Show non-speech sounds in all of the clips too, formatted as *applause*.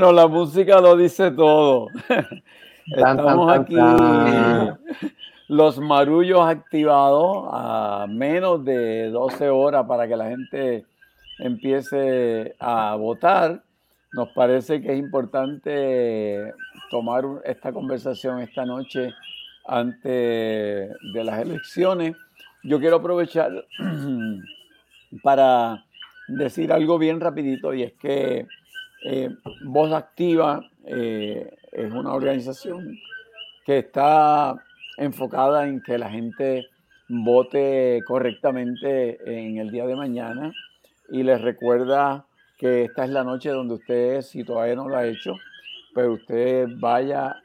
Bueno, la música lo dice todo. *laughs* Estamos aquí, los marullos activados a menos de 12 horas para que la gente empiece a votar. Nos parece que es importante tomar esta conversación esta noche antes de las elecciones. Yo quiero aprovechar *clears throat* para decir algo bien rapidito y es que eh, Voz Activa eh, es una organización que está enfocada en que la gente vote correctamente en el día de mañana y les recuerda que esta es la noche donde usted, si todavía no lo ha hecho, pues usted vaya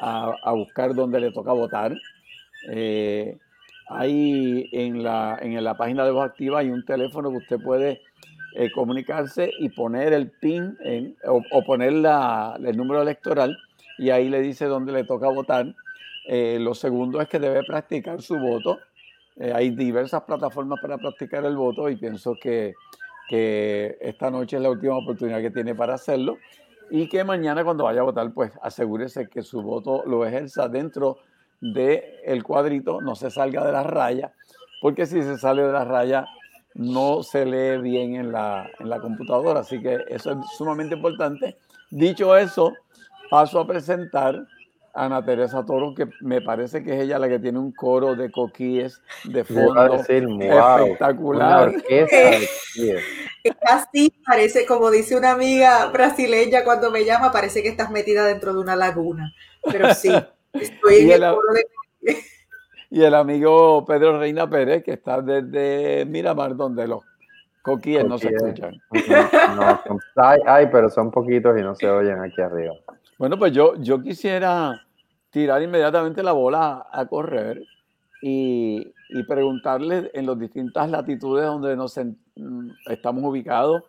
a, buscar donde le toca votar. Eh, ahí en la, en la página de Voz Activa hay un teléfono que usted puede eh, comunicarse y poner el PIN o, poner el número electoral y ahí le dice dónde le toca votar. Eh, lo segundo es que debe practicar su voto. Eh, hay diversas plataformas para practicar el voto y pienso que, que esta noche es la última oportunidad que tiene para hacerlo y que mañana cuando vaya a votar, pues asegúrese que su voto lo ejerza dentro del el cuadrito, no se salga de la raya, porque si se sale de la raya no se lee bien en la, en la computadora, así que eso es sumamente importante. Dicho eso, paso a presentar a Ana Teresa Toro, que me parece que es ella la que tiene un coro de coquíes de fondo espectacular. *laughs* Así parece, como dice una amiga brasileña cuando me llama, parece que estás metida dentro de una laguna. Pero sí, *laughs* estoy en el coro de coquíes y el amigo Pedro Reina Pérez, que está desde Miramar, donde los coquíes no se escuchan. *laughs* No, hay, pero son poquitos y no se oyen aquí arriba. Bueno, pues yo, yo quisiera tirar inmediatamente la bola a, correr y, y, preguntarle en las distintas latitudes donde nos mm, estamos ubicados,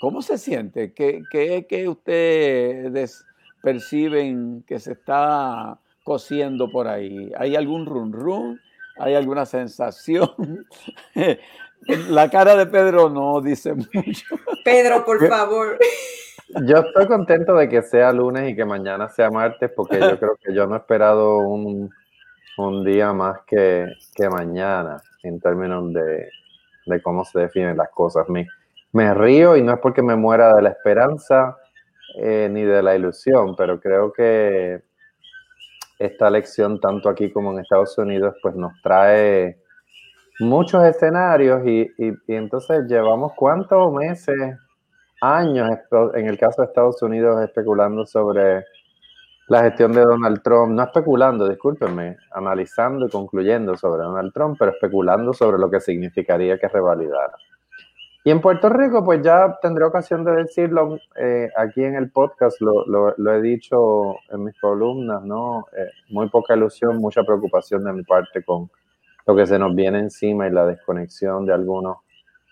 ¿cómo se siente? ¿Qué, qué, qué ustedes perciben que se está cosiendo por ahí? ¿Hay algún run run? ¿Hay alguna sensación? *laughs* La cara de Pedro no dice mucho. Pedro, por favor. Yo estoy contento de que sea lunes y que mañana sea martes, porque yo creo que yo no he esperado un, día más que, que, mañana en términos de, de, cómo se definen las cosas. Me, me río y no es porque me muera de la esperanza eh, ni de la ilusión, pero creo que esta elección, tanto aquí como en Estados Unidos, pues nos trae muchos escenarios y, entonces llevamos cuántos meses, años, en el caso de Estados Unidos, especulando sobre la gestión de Donald Trump, no especulando, discúlpenme, analizando y concluyendo sobre Donald Trump, pero especulando sobre lo que significaría que revalidara. Y en Puerto Rico, pues ya tendré ocasión de decirlo eh, aquí en el podcast, lo, he dicho en mis columnas, ¿no? Eh, muy poca ilusión, mucha preocupación de mi parte con lo que se nos viene encima y la desconexión de algunos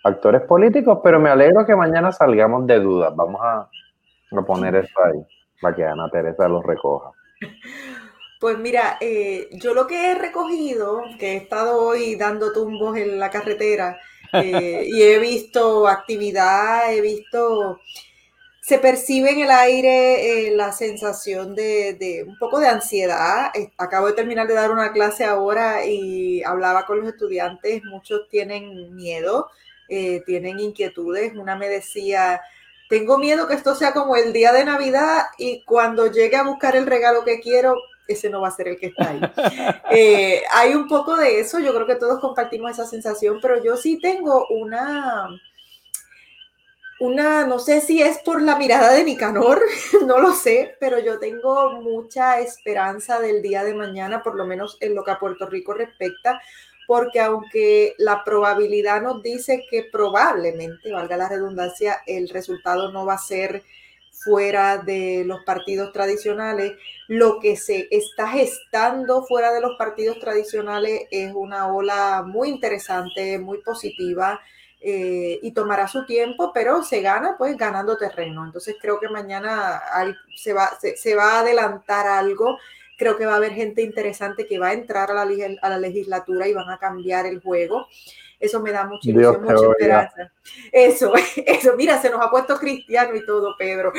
actores políticos, pero me alegro que mañana salgamos de dudas. Vamos a, poner eso ahí para que Ana Teresa lo recoja. Pues mira, eh, yo lo que he recogido, que he estado hoy dando tumbos en la carretera, eh, y he visto actividad, he visto, se percibe en el aire eh, la sensación de, un poco de ansiedad. Acabo de terminar de dar una clase ahora y hablaba con los estudiantes, muchos tienen miedo, eh, tienen inquietudes. Una me decía, tengo miedo que esto sea como el día de Navidad y cuando llegue a buscar el regalo que quiero, ese no va a ser el que está ahí. *laughs* Eh, hay un poco de eso, yo creo que todos compartimos esa sensación, pero yo sí tengo una, una, no sé si es por la mirada de Nicanor, *laughs* no lo sé, pero yo tengo mucha esperanza del día de mañana, por lo menos en lo que a Puerto Rico respecta, porque aunque la probabilidad nos dice que probablemente, valga la redundancia, el resultado no va a ser fuera de los partidos tradicionales. Lo que se está gestando fuera de los partidos tradicionales es una ola muy interesante, muy positiva. Eh, y tomará su tiempo, pero se gana pues ganando terreno. Entonces creo que mañana se, va, a adelantar algo Creo que va a haber gente interesante que va a entrar a la, a la legislatura y van a cambiar el juego. Eso me da mucha ilusión, mucha esperanza. Eso, *laughs* eso, mira, se nos ha puesto cristiano y todo, Pedro.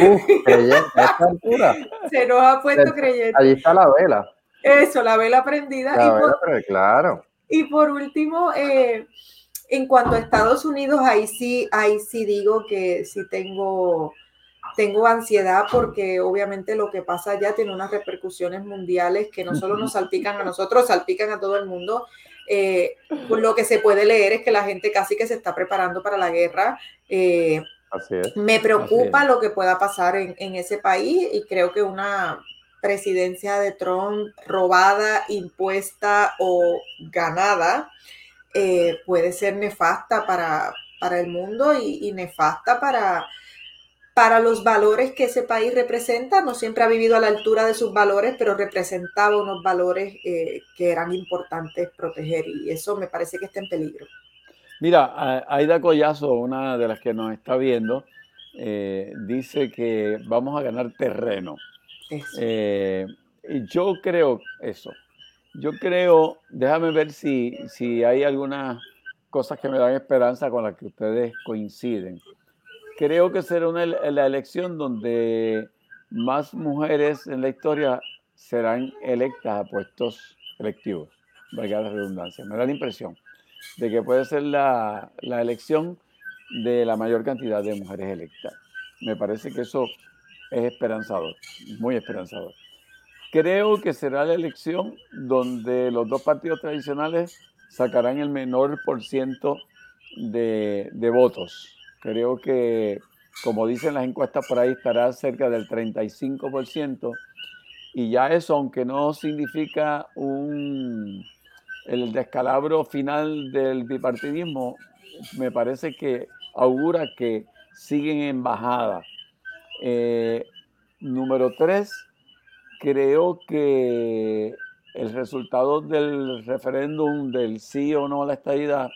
se nos ha puesto creyente. Allí está la vela. Eso, la vela prendida. y por, claro. Y por último, eh, en cuanto a Estados Unidos, ahí sí, ahí sí digo que sí tengo, tengo ansiedad porque obviamente lo que pasa allá tiene unas repercusiones mundiales que no solo nos salpican a nosotros, salpican a todo el mundo. Eh, lo que se puede leer es que la gente casi que se está preparando para la guerra. Eh, me preocupa lo que pueda pasar en, en, ese país y creo que una presidencia de Trump robada, impuesta o ganada eh, puede ser nefasta para, para el mundo y, nefasta para, para los valores que ese país representa. No siempre ha vivido a la altura de sus valores, pero representaba unos valores eh, que eran importantes proteger y eso me parece que está en peligro. Mira, Aida Collazo, una de las que nos está viendo, eh, dice que vamos a ganar terreno. y yo creo eso. Yo creo, déjame ver si, si hay algunas cosas que me dan esperanza con las que ustedes coinciden. Creo que será una, la elección donde más mujeres en la historia serán electas a puestos electivos, valga la redundancia. Me da la impresión de que puede ser la, la elección de la mayor cantidad de mujeres electas. Me parece que eso es esperanzador, muy esperanzador. Creo que será la elección donde los dos partidos tradicionales sacarán el menor por ciento de, votos. Creo que, como dicen las encuestas por ahí, estará cerca del 35%. Y ya eso, aunque no significa un, el descalabro final del bipartidismo, me parece que augura que siguen en bajada. Eh, número tres, creo que el resultado del referéndum del sí o no a la estadidad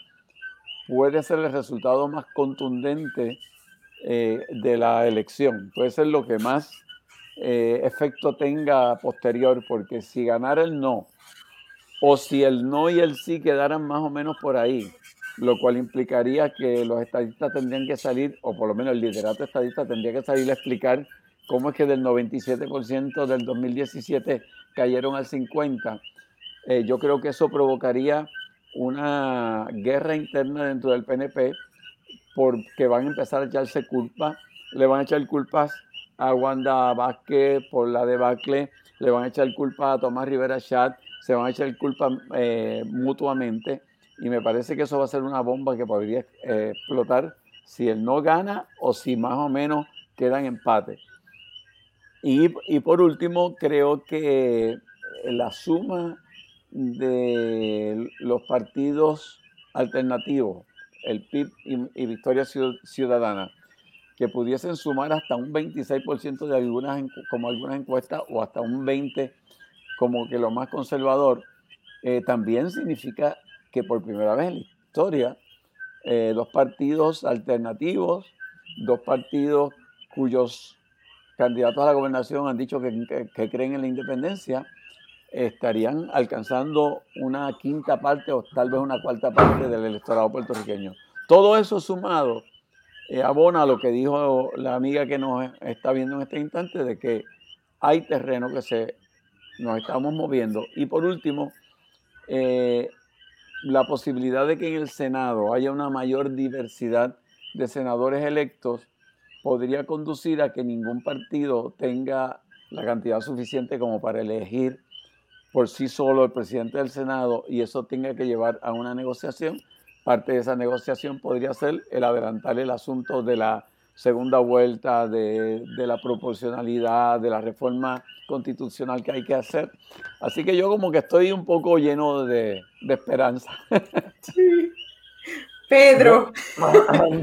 puede ser el resultado más contundente eh, de la elección. Puede ser lo que más eh, efecto tenga posterior, porque si ganara el no, o si el no y el sí quedaran más o menos por ahí, lo cual implicaría que los estadistas tendrían que salir, o por lo menos el liderato estadista tendría que salir a explicar cómo es que del 97% del 2017 cayeron al 50%. Eh, yo creo que eso provocaría una guerra interna dentro del PNP porque van a empezar a echarse culpa, le van a echar culpas a Wanda Vázquez por la debacle, le van a echar culpa a Tomás Rivera Chat, se van a echar culpa eh, mutuamente y me parece que eso va a ser una bomba que podría eh, explotar si él no gana o si más o menos queda en empate. Y, por último, creo que la suma de los partidos alternativos, el PIB y, Victoria Ciudadana, que pudiesen sumar hasta un 26% de algunas, como algunas encuestas o hasta un 20% como que lo más conservador, eh, también significa que por primera vez en la historia, eh, dos partidos alternativos, dos partidos cuyos candidatos a la gobernación han dicho que, creen en la independencia, estarían alcanzando una quinta parte o tal vez una cuarta parte del electorado puertorriqueño. Todo eso sumado eh, abona a lo que dijo la amiga que nos está viendo en este instante, de que hay terreno que se nos estamos moviendo. Y por último, eh, la posibilidad de que en el Senado haya una mayor diversidad de senadores electos podría conducir a que ningún partido tenga la cantidad suficiente como para elegir por sí solo el presidente del Senado y eso tenga que llevar a una negociación. Parte de esa negociación podría ser el adelantar el asunto de la segunda vuelta, de, la proporcionalidad, de la reforma constitucional que hay que hacer. Así que yo como que estoy un poco lleno de, de esperanza. *laughs* Sí. Pedro.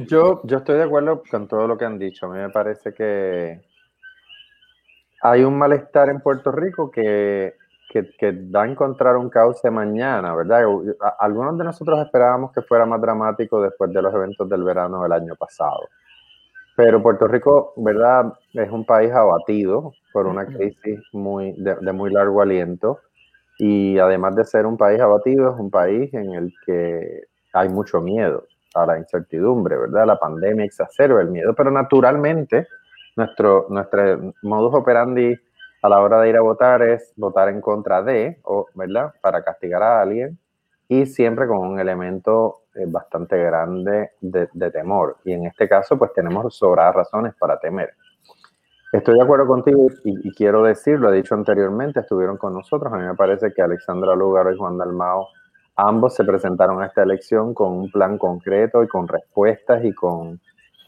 Yo, yo estoy de acuerdo con todo lo que han dicho. A mí me parece que hay un malestar en Puerto Rico que, que, va a encontrar un cauce mañana, ¿verdad? Algunos de nosotros esperábamos que fuera más dramático después de los eventos del verano del año pasado. Pero Puerto Rico, ¿verdad? Es un país abatido por una crisis muy, de, muy largo aliento y además de ser un país abatido, es un país en el que hay mucho miedo a la incertidumbre, ¿verdad? La pandemia exacerba el miedo, pero naturalmente nuestro, nuestro modus operandi a la hora de ir a votar es votar en contra de, o, ¿verdad? Para castigar a alguien y siempre con un elemento eh, bastante grande de, temor. Y en este caso, pues tenemos sobradas razones para temer. Estoy de acuerdo contigo y, quiero decirlo, he dicho anteriormente, estuvieron con nosotros. A mí me parece que Alexandra Lugaro y Juan Dalmao, ambos se presentaron a esta elección con un plan concreto y con respuestas y con,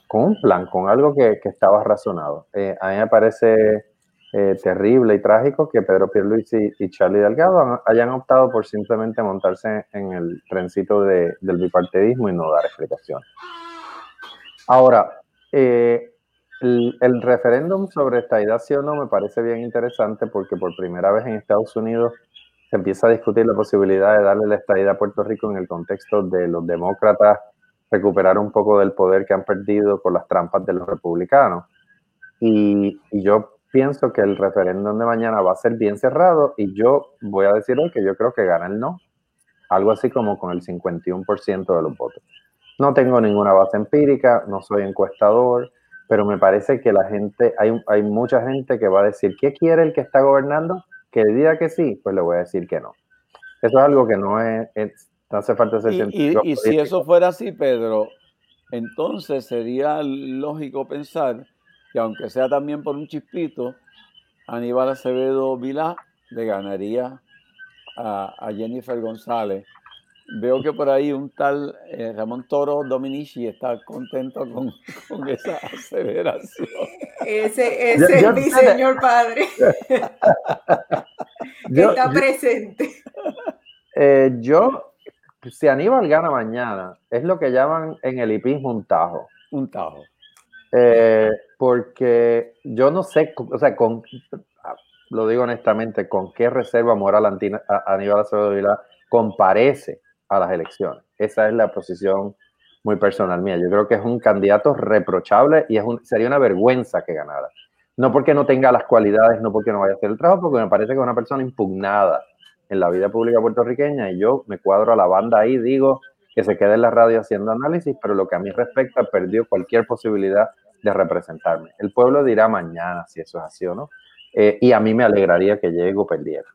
con un plan, con algo que, que estaba razonado. Eh, a mí me parece eh, terrible y trágico que Pedro Pierluisi y Charlie Delgado hayan optado por simplemente montarse en el trencito del bipartidismo y no dar explicación. Ahora, eh, el, referéndum sobre esta idea sí o no me parece bien interesante porque por primera vez en Estados Unidos se empieza a discutir la posibilidad de darle la estadía a Puerto Rico en el contexto de los demócratas recuperar un poco del poder que han perdido con las trampas de los republicanos. Y, y yo pienso que el referéndum de mañana va a ser bien cerrado y yo voy a decir hoy que yo creo que gana el no, algo así como con el 51% de los votos. No tengo ninguna base empírica, no soy encuestador, pero me parece que la gente, hay, hay mucha gente que va a decir, ¿qué quiere el que está gobernando? Que diga que sí, pues le voy a decir que no. Eso es algo que no es, no hace falta ser y, y, y si eso fuera así, Pedro, entonces sería lógico pensar que aunque sea también por un chispito, Aníbal Acevedo Vilá le ganaría a, Jennifer González. Veo que por ahí un tal eh, Ramón Toro Dominici está contento con, *laughs* esa aseveración. Ese, ese es mi señor padre. *laughs* que está presente. Eh, yo, si Aníbal gana mañana, es lo que llaman en el hipismo un tajo. Un tajo. Eh, porque yo no sé, o sea, con, lo digo honestamente, con qué reserva moral Aníbal Acevedo Vila comparece a las elecciones. Esa es la posición muy personal mía. Yo creo que es un candidato reprochable y es un, sería una vergüenza que ganara. No porque no tenga las cualidades, no porque no vaya a hacer el trabajo, porque me parece que es una persona impugnada en la vida pública puertorriqueña y yo me cuadro a la banda ahí, digo que se quede en la radio haciendo análisis, pero lo que a mí respecta perdió cualquier posibilidad de representarme. El pueblo dirá mañana si eso es así o no. Eh, y a mí me alegraría que llegue o perdiera.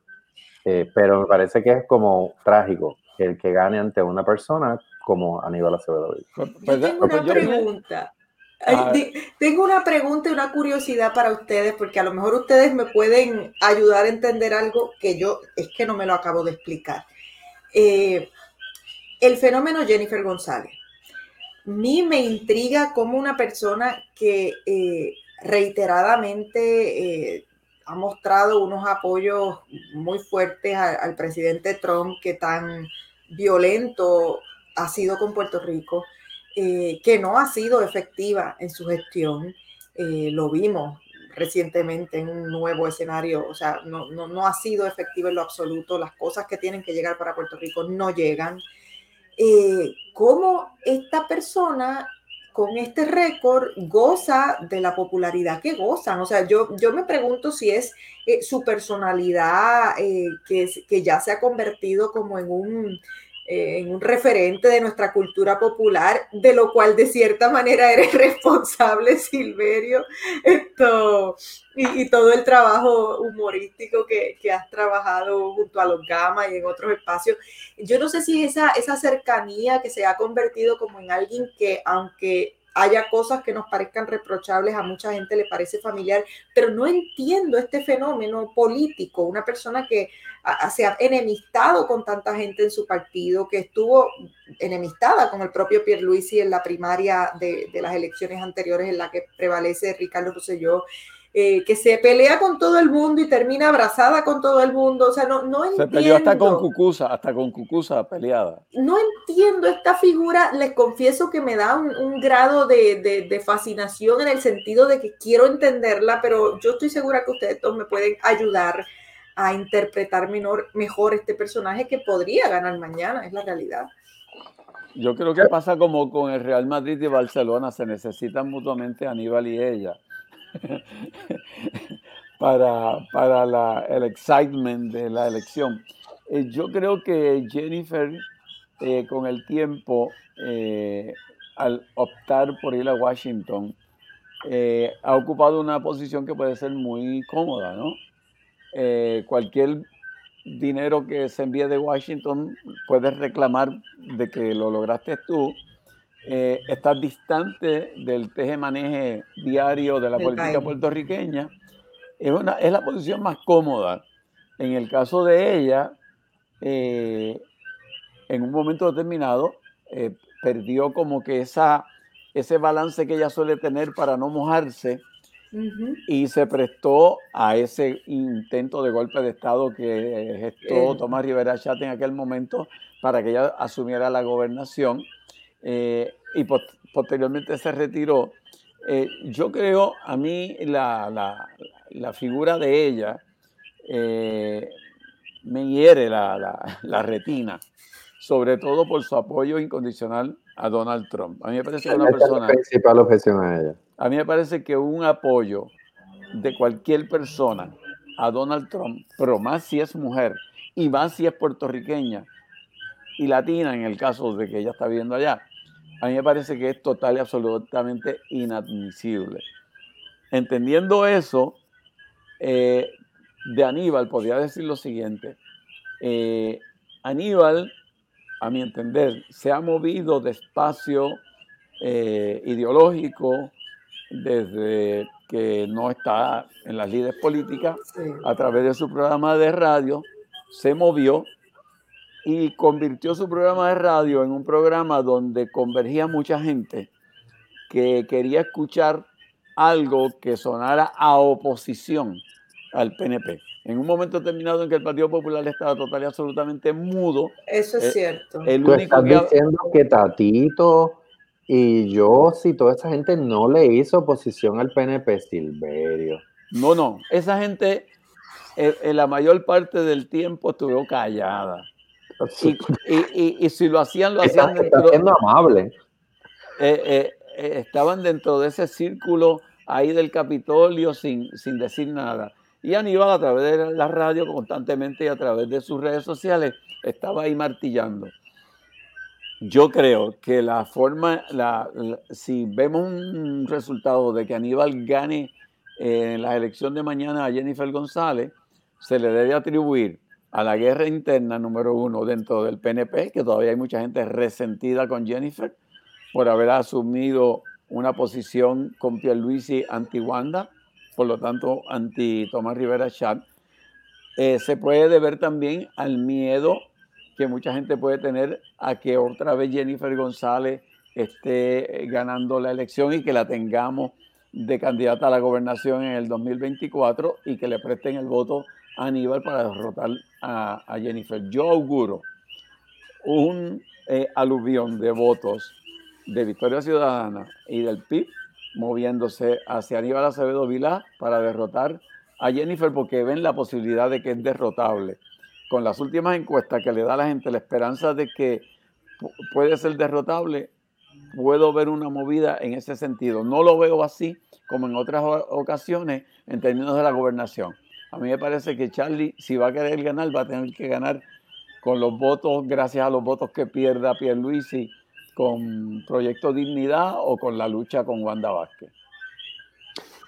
Eh, pero me parece que es como trágico que el que gane ante una persona como Aníbal Acevedo. tengo una pregunta. Tengo una pregunta y una curiosidad para ustedes, porque a lo mejor ustedes me pueden ayudar a entender algo que yo es que no me lo acabo de explicar. Eh, el fenómeno Jennifer González mí me intriga como una persona que eh, reiteradamente eh, ha mostrado unos apoyos muy fuertes al presidente Trump, que tan violento ha sido con Puerto Rico, eh, que no ha sido efectiva en su gestión. lo vimos recientemente en un nuevo escenario, o sea, no, no, ha sido efectiva en lo absoluto. Las cosas que tienen que llegar para Puerto Rico no llegan. Eh, cómo esta persona con este récord goza de la popularidad que gozan. O sea, yo, yo me pregunto si es eh, su personalidad eh, que, que ya se ha convertido como en un en un referente de nuestra cultura popular, de lo cual de cierta manera eres *laughs* responsable, Silverio, esto, y, todo el trabajo humorístico que, has trabajado junto a los Gama y en otros espacios. Yo no sé si esa, esa cercanía que se ha convertido como en alguien que, aunque haya cosas que nos parezcan reprochables, a mucha gente le parece familiar, pero no entiendo este fenómeno político, una persona que se ha enemistado con tanta gente en su partido, que estuvo enemistada con el propio Pierluisi en la primaria de, de las elecciones anteriores en la que prevalece Ricardo Rosselló, eh, que se pelea con todo el mundo y termina abrazada con todo el mundo. O sea, no, no entiendo. Se peleó hasta con Cucusa, hasta con Cucusa peleada. No entiendo esta figura, les confieso que me da un, grado de, de, fascinación en el sentido de que quiero entenderla, pero yo estoy segura que ustedes todos me pueden ayudar a interpretar menor, mejor este personaje que podría ganar mañana, es la realidad. Yo creo que pasa como con el Real Madrid y Barcelona, se necesitan mutuamente Aníbal y ella *laughs* para, para el excitement de la elección. Eh, yo creo que Jennifer, eh, con el tiempo, eh, al optar por ir a Washington, ha ocupado una posición que puede ser muy cómoda, ¿no? cualquier dinero que se envíe de Washington, puedes reclamar de que lo lograste tú. Eh, estás distante del teje-maneje diario de la política puertorriqueña. Es, una, es la posición más cómoda. En el caso de ella, eh, en un momento determinado, eh, perdió como que esa, ese balance que ella suele tener para no mojarse y se prestó a ese intento de golpe de Estado que gestó Tomás Rivera Chat en aquel momento para que ella asumiera la gobernación eh, y posteriormente se retiró. Eh, yo creo, a mí la, figura de ella eh, me hiere la, retina, sobre todo por su apoyo incondicional a Donald Trump. A mí me parece que una persona... principal objeción a ella a mí me parece que un apoyo de cualquier persona a Donald Trump, pero más si es mujer y más si es puertorriqueña y latina en el caso de que ella está viviendo allá, a mí me parece que es total y absolutamente inadmisible. Entendiendo eso, eh, de Aníbal podría decir lo siguiente. Eh, Aníbal, a mi entender, se ha movido de espacio eh, ideológico, desde que no está en las líderes políticas, a través de su programa de radio, se movió y convirtió su programa de radio en un programa donde convergía mucha gente que quería escuchar algo que sonara a oposición al PNP. En un momento determinado en que el Partido Popular estaba total y absolutamente mudo. Eso es eh, cierto. El único estás diciendo que Tatito y yo, si toda esa gente no le hizo oposición al PNP, Silverio. No, no, esa gente en, eh, la mayor parte del tiempo estuvo callada. Y, si lo hacían, lo hacían dentro. siendo amable. Eh, eh, estaban dentro de ese círculo ahí del Capitolio sin, sin decir nada. Y Aníbal, a través de la radio, constantemente y a través de sus redes sociales, estaba ahí martillando. Yo creo que la forma, la, si vemos un resultado de que Aníbal gane eh, en la elección de mañana a Jennifer González, se le debe atribuir a la guerra interna número uno dentro del PNP, que todavía hay mucha gente resentida con Jennifer por haber asumido una posición con Pierluisi anti-Wanda, por lo tanto anti-Tomás Rivera Chat. Eh, se puede deber también al miedo que mucha gente puede tener a que otra vez Jennifer González esté ganando la elección y que la tengamos de candidata a la gobernación en el 2024 y que le presten el voto a Aníbal para derrotar a, Jennifer. Yo auguro un eh, aluvión de votos de Victoria Ciudadana y del PIB moviéndose hacia Aníbal Acevedo Vilá para derrotar a Jennifer porque ven la posibilidad de que es derrotable con las últimas encuestas que le da a la gente la esperanza de que puede ser derrotable, puedo ver una movida en ese sentido. No lo veo así como en otras ocasiones en términos de la gobernación. A mí me parece que Charlie, si va a querer ganar, va a tener que ganar con los votos, gracias a los votos que pierda Pierluisi con Proyecto Dignidad o con la lucha con Wanda Vázquez.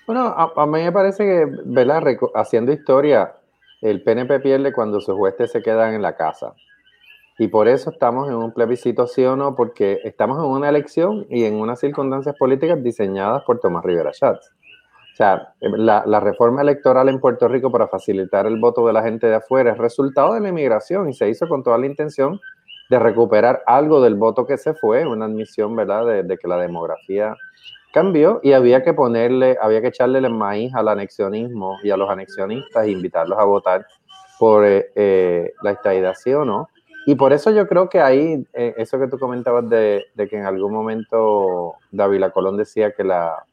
Bueno, a, a mí me parece que, ¿verdad? Haciendo historia, el PNP pierde cuando sus huestes se quedan en la casa. Y por eso estamos en un plebiscito sí o no, porque estamos en una elección y en unas circunstancias políticas diseñadas por Tomás Rivera Schatz. O sea, la, reforma electoral en Puerto Rico para facilitar el voto de la gente de afuera es resultado de la inmigración y se hizo con toda la intención de recuperar algo del voto que se fue, una admisión, ¿verdad?, de, de que la demografía cambió y había que ponerle, había que echarle el maíz al anexionismo y a los anexionistas e invitarlos a votar por eh, eh, la estadidad, sí o no. Y por eso yo creo que ahí, eh, eso que tú comentabas de, que en algún momento David Colón decía que la,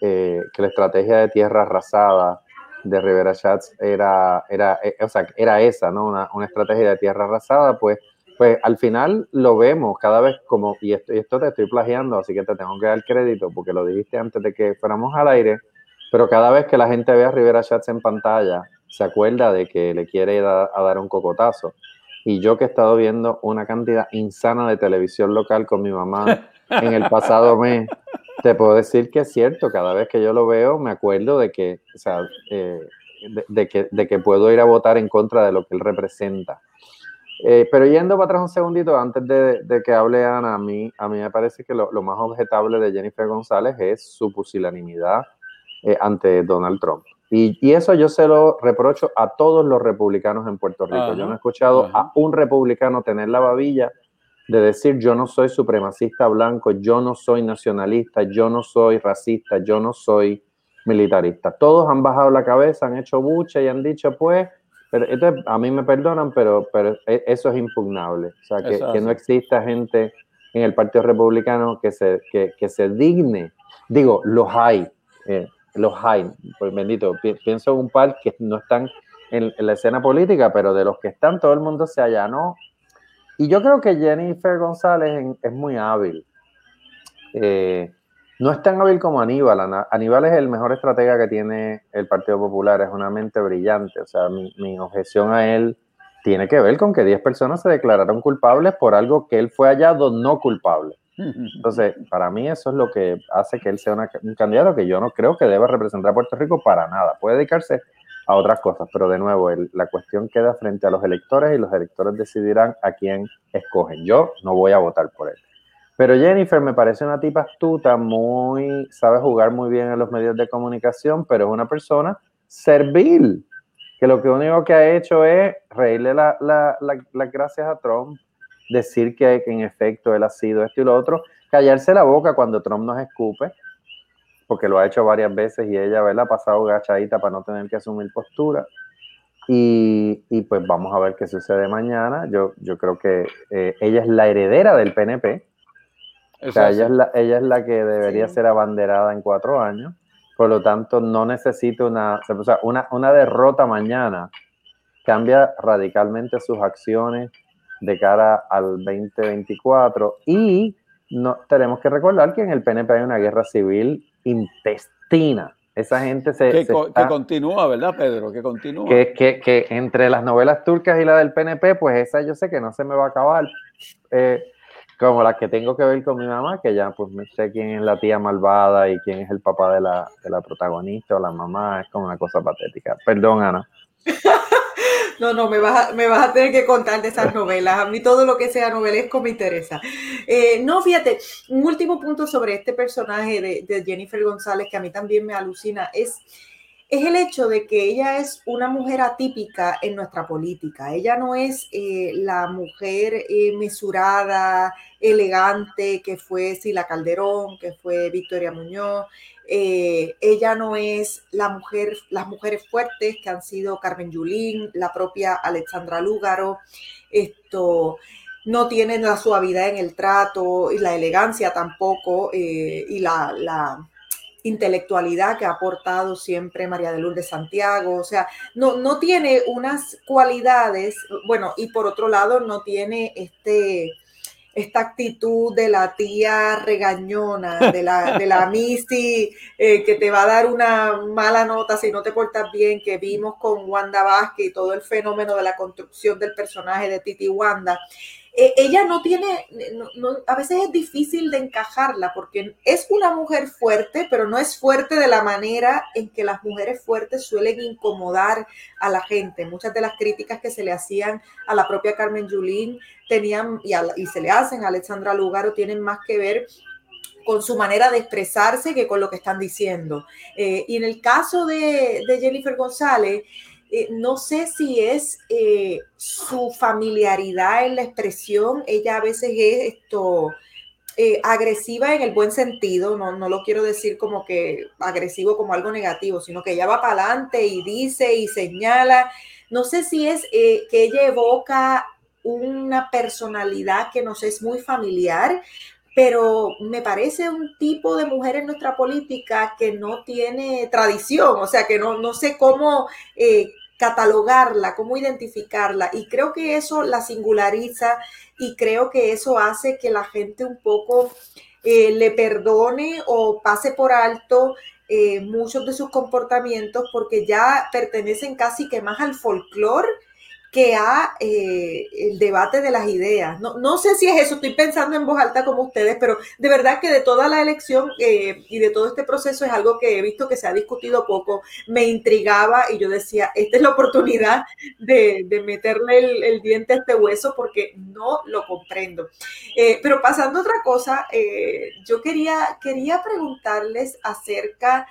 que la estrategia de tierra arrasada de Rivera Schatz era, era, o sea, era esa, ¿no? Una, una estrategia de tierra arrasada, pues pues al final lo vemos cada vez como, y esto, y esto te estoy plagiando, así que te tengo que dar crédito porque lo dijiste antes de que fuéramos al aire, pero cada vez que la gente ve a Rivera Chats en pantalla, se acuerda de que le quiere ir a, dar un cocotazo. Y yo que he estado viendo una cantidad insana de televisión local con mi mamá *laughs* en el pasado mes, te puedo decir que es cierto, cada vez que yo lo veo me acuerdo de que, o sea, eh, de, que, de que puedo ir a votar en contra de lo que él representa. Eh, pero yendo para atrás un segundito, antes de, de, que hable Ana, a mí, a mí me parece que lo, lo, más objetable de Jennifer González es su pusilanimidad eh, ante Donald Trump. Y, y, eso yo se lo reprocho a todos los republicanos en Puerto Rico. yo no he escuchado a un republicano tener la babilla de decir yo no soy supremacista blanco, yo no soy nacionalista, yo no soy racista, yo no soy militarista. Todos han bajado la cabeza, han hecho bucha y han dicho, pues, pero a mí me perdonan, pero, pero e, eso es impugnable. O sea, que, que no exista gente en el Partido Republicano que se, que, que se digne. Digo, los hay, eh, los hay, pues bendito, pienso en un par que no están en, la escena política, pero de los que están, todo el mundo se allanó. Y yo creo que Jennifer González es muy hábil. Eh, no es tan hábil como Aníbal. Aníbal es el mejor estratega que tiene el Partido Popular, es una mente brillante. O sea, mi, objeción a él tiene que ver con que 10 personas se declararon culpables por algo que él fue hallado no culpable. Entonces, para mí eso es lo que hace que él sea un candidato que yo no creo que deba representar a Puerto Rico para nada. Puede dedicarse a otras cosas, pero de nuevo, la cuestión queda frente a los electores y los electores decidirán a quién escogen. Yo no voy a votar por él. Pero Jennifer me parece una tipa astuta, muy, sabe jugar muy bien en los medios de comunicación, pero es una persona servil, que lo que único que ha hecho es reírle las la, la, gracias a Trump, decir que, que, en efecto él ha sido esto y lo otro, callarse la boca cuando Trump nos escupe, porque lo ha hecho varias veces y ella, ¿verdad? Ha pasado gachadita para no tener que asumir postura. Y, y, pues vamos a ver qué sucede mañana. Yo, yo creo que eh, ella es la heredera del PNP, o sea, ella es, la, ella es la que debería ser abanderada en cuatro años, por lo tanto no necesita una, o sea, una, una derrota mañana, cambia radicalmente sus acciones de cara al 2024 y no, tenemos que recordar que en el PNP hay una guerra civil intestina. Esa gente se... Que, continúa, ¿verdad, Pedro? Que continúa. Que, que, que, entre las novelas turcas y la del PNP, pues esa yo sé que no se me va a acabar. Eh, como las que tengo que ver con mi mamá, que ya pues sé quién es la tía malvada y quién es el papá de la, de la protagonista o la mamá, es como una cosa patética. Perdón, Ana. *laughs* No, no, me vas, a, me vas a tener que contar de esas novelas. A mí todo lo que sea novelesco me interesa. Eh, no, fíjate, un último punto sobre este personaje de, Jennifer González que a mí también me alucina es es el hecho de que ella es una mujer atípica en nuestra política. Ella no es eh, la mujer eh, mesurada, elegante que fue Sila Calderón, que fue Victoria Muñoz. Eh, ella no es la mujer, las mujeres fuertes que han sido Carmen Yulín, la propia Alexandra Lúgaro. Esto no tiene la suavidad en el trato y la elegancia tampoco y la intelectualidad que ha aportado siempre María de Lourdes Santiago, o sea, no, no tiene unas cualidades, bueno, y por otro lado no tiene este, esta actitud de la tía regañona, de la, de la *laughs* Missy, eh, que te va a dar una mala nota si no te portas bien, que vimos con Wanda Vázquez y todo el fenómeno de la construcción del personaje de Titi Wanda. E, ella no tiene, a veces es difícil de encajarla porque es una mujer fuerte, pero no es fuerte de la manera en que las mujeres fuertes suelen incomodar a la gente. Muchas de las críticas que se le hacían a la propia Carmen Yulín tenían, y, se le hacen a Alexandra Lugaro, tienen más que ver con su manera de expresarse que con lo que están diciendo. Eh, y en el caso de, de Jennifer González, eh, no sé si es eh, su familiaridad en la expresión, ella a veces es esto eh, agresiva en el buen sentido, no, no lo quiero decir como que agresivo como algo negativo, sino que ella va para adelante y dice y señala. No sé si es que ella evoca una personalidad que nos es muy familiar, pero me parece un tipo de mujer en nuestra política que no tiene tradición, o sea, que no, no sé cómo catalogarla, cómo identificarla. Y creo que eso la singulariza y creo que eso hace que la gente un poco eh, le perdone o pase por alto eh, muchos de sus comportamientos porque ya pertenecen casi que más al folclore que a eh, el debate de las ideas. No, no, sé si es eso, estoy pensando en voz alta como ustedes, pero de verdad que de toda la elección eh, y de todo este proceso es algo que he visto que se ha discutido poco, me intrigaba y yo decía, esta es la oportunidad de, meterle el, diente a este hueso porque no lo comprendo. Eh, pero pasando a otra cosa, yo quería, quería preguntarles acerca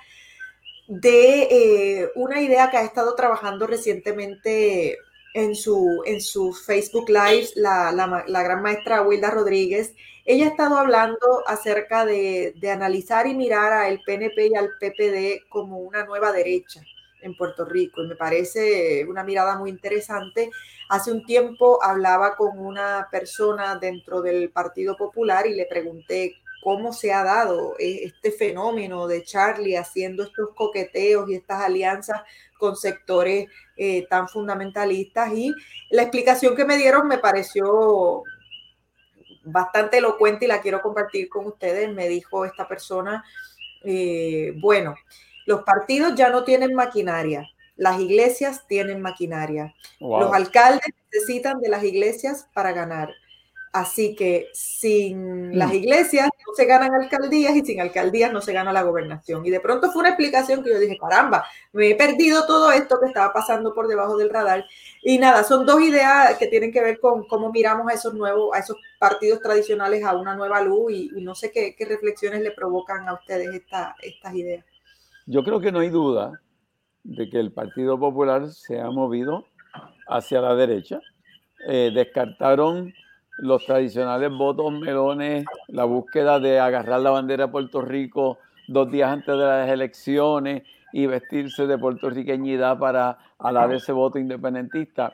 de una idea que ha estado trabajando recientemente en su, en su Facebook Live, la, la, gran maestra Wilda Rodríguez, ella ha estado hablando acerca de, de analizar y mirar al PNP y al PPD como una nueva derecha en Puerto Rico y me parece una mirada muy interesante. Hace un tiempo hablaba con una persona dentro del Partido Popular y le pregunté cómo se ha dado e, este fenómeno de Charlie haciendo estos coqueteos y estas alianzas con sectores eh, tan fundamentalistas y la explicación que me dieron me pareció bastante elocuente y la quiero compartir con ustedes. Me dijo esta persona, eh, bueno, los partidos ya no tienen maquinaria, las iglesias tienen maquinaria. Los alcaldes necesitan de las iglesias para ganar. Así que sin las mm. iglesias no se ganan alcaldías y sin alcaldías no se gana la gobernación. Y de pronto fue una explicación que yo dije, caramba, me he perdido todo esto que estaba pasando por debajo del radar. Y nada, son dos ideas que tienen que ver con cómo miramos a esos nuevos, a esos partidos tradicionales a una nueva luz y, no sé qué, reflexiones le provocan a ustedes estas ideas. Yo creo que no hay duda de que el Partido Popular se ha movido hacia la derecha. Eh, descartaron los tradicionales votos melones, la búsqueda de agarrar la bandera de Puerto Rico dos días antes de las elecciones y vestirse de puertorriqueñidad para alar ese voto independentista.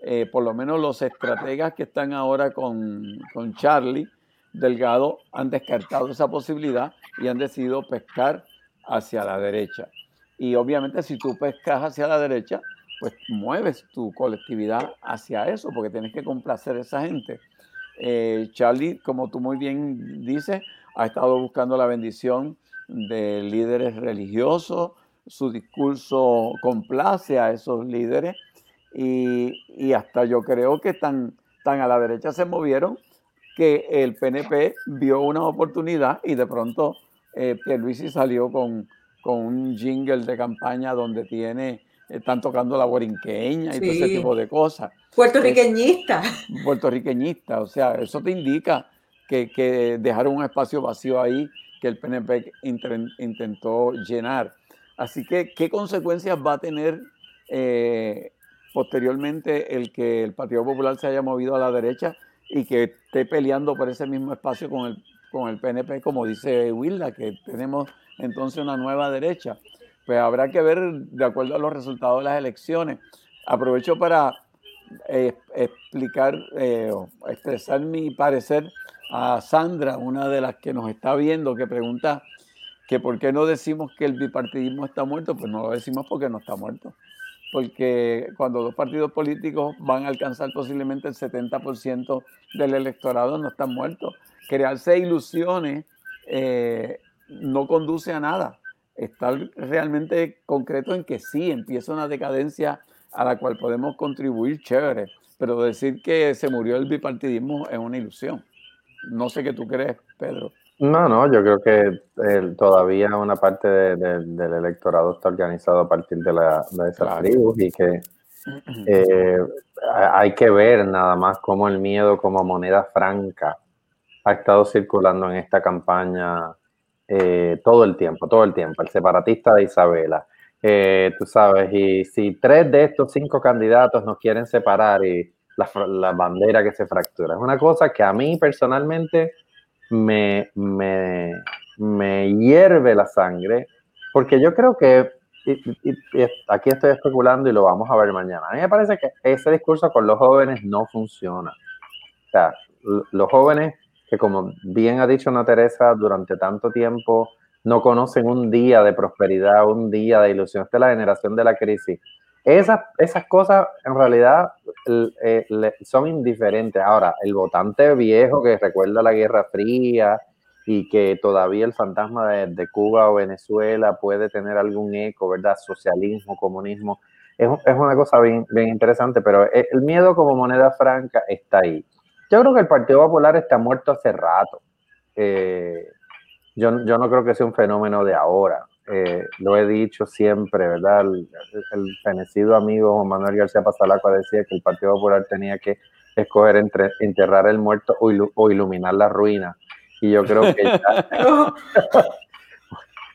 Eh, por lo menos los estrategas que están ahora con, con Charlie Delgado han descartado esa posibilidad y han decidido pescar hacia la derecha. Y obviamente si tú pescas hacia la derecha, pues mueves tu colectividad hacia eso, porque tienes que complacer a esa gente. Eh, Charlie, como tú muy bien dices, ha estado buscando la bendición de líderes religiosos, su discurso complace a esos líderes y, hasta yo creo que tan, tan a la derecha se movieron que el PNP vio una oportunidad y de pronto eh, Pierluisi salió con, con un jingle de campaña donde tiene están tocando la borinqueña y todo ese tipo de cosas. Puertorriqueñista. puertorriqueñista, o sea, eso te indica que, que dejaron un espacio vacío ahí que el PNP intentó llenar. Así que, ¿qué consecuencias va a tener eh, posteriormente el que el Partido Popular se haya movido a la derecha y que esté peleando por ese mismo espacio con el, con el PNP, como dice Wilda, que tenemos entonces una nueva derecha? Pues habrá que ver de acuerdo a los resultados de las elecciones. Aprovecho para eh, explicar, eh, expresar mi parecer a Sandra, una de las que nos está viendo, que pregunta que por qué no decimos que el bipartidismo está muerto. Pues no lo decimos porque no está muerto. Porque cuando dos partidos políticos van a alcanzar posiblemente el 70% del electorado, no están muertos. Crearse ilusiones eh, no conduce a nada estar realmente concreto en que sí, empieza una decadencia a la cual podemos contribuir, chévere, pero decir que se murió el bipartidismo es una ilusión. No sé qué tú crees, Pedro. No, no, yo creo que eh, todavía una parte del electorado está organizado a partir de, la, de esas tribus y que *clears throat* eh, hay que ver nada más cómo el miedo como moneda franca ha estado circulando en esta campaña eh, todo el tiempo, todo el tiempo, el separatista de Isabela. Eh, tú sabes, y si tres de estos cinco candidatos nos quieren separar y la, bandera que se fractura, es una cosa que a mí personalmente me, me, me hierve la sangre, porque yo creo que, aquí estoy especulando y lo vamos a ver mañana, a mí me parece que ese discurso con los jóvenes no funciona. O sea, los jóvenes que como bien ha dicho Ana Teresa, durante tanto tiempo no conocen un día de prosperidad, un día de ilusión. Esta es la generación de la crisis. Esas, esas cosas en realidad eh, son indiferentes. Ahora, el votante viejo que recuerda la Guerra Fría y que todavía el fantasma de, Cuba o Venezuela puede tener algún eco, ¿verdad? Socialismo, comunismo, es, es una cosa bien, bien interesante, pero el miedo como moneda franca está ahí. Yo creo que el Partido Popular está muerto hace rato. Eh, yo, yo, no creo que sea un fenómeno de ahora. Eh, lo he dicho siempre, ¿verdad? El, fenecido amigo Juan Manuel García Pasalacua decía que el Partido Popular tenía que escoger entre enterrar el muerto o, iluminar la ruina. Y yo creo que *laughs*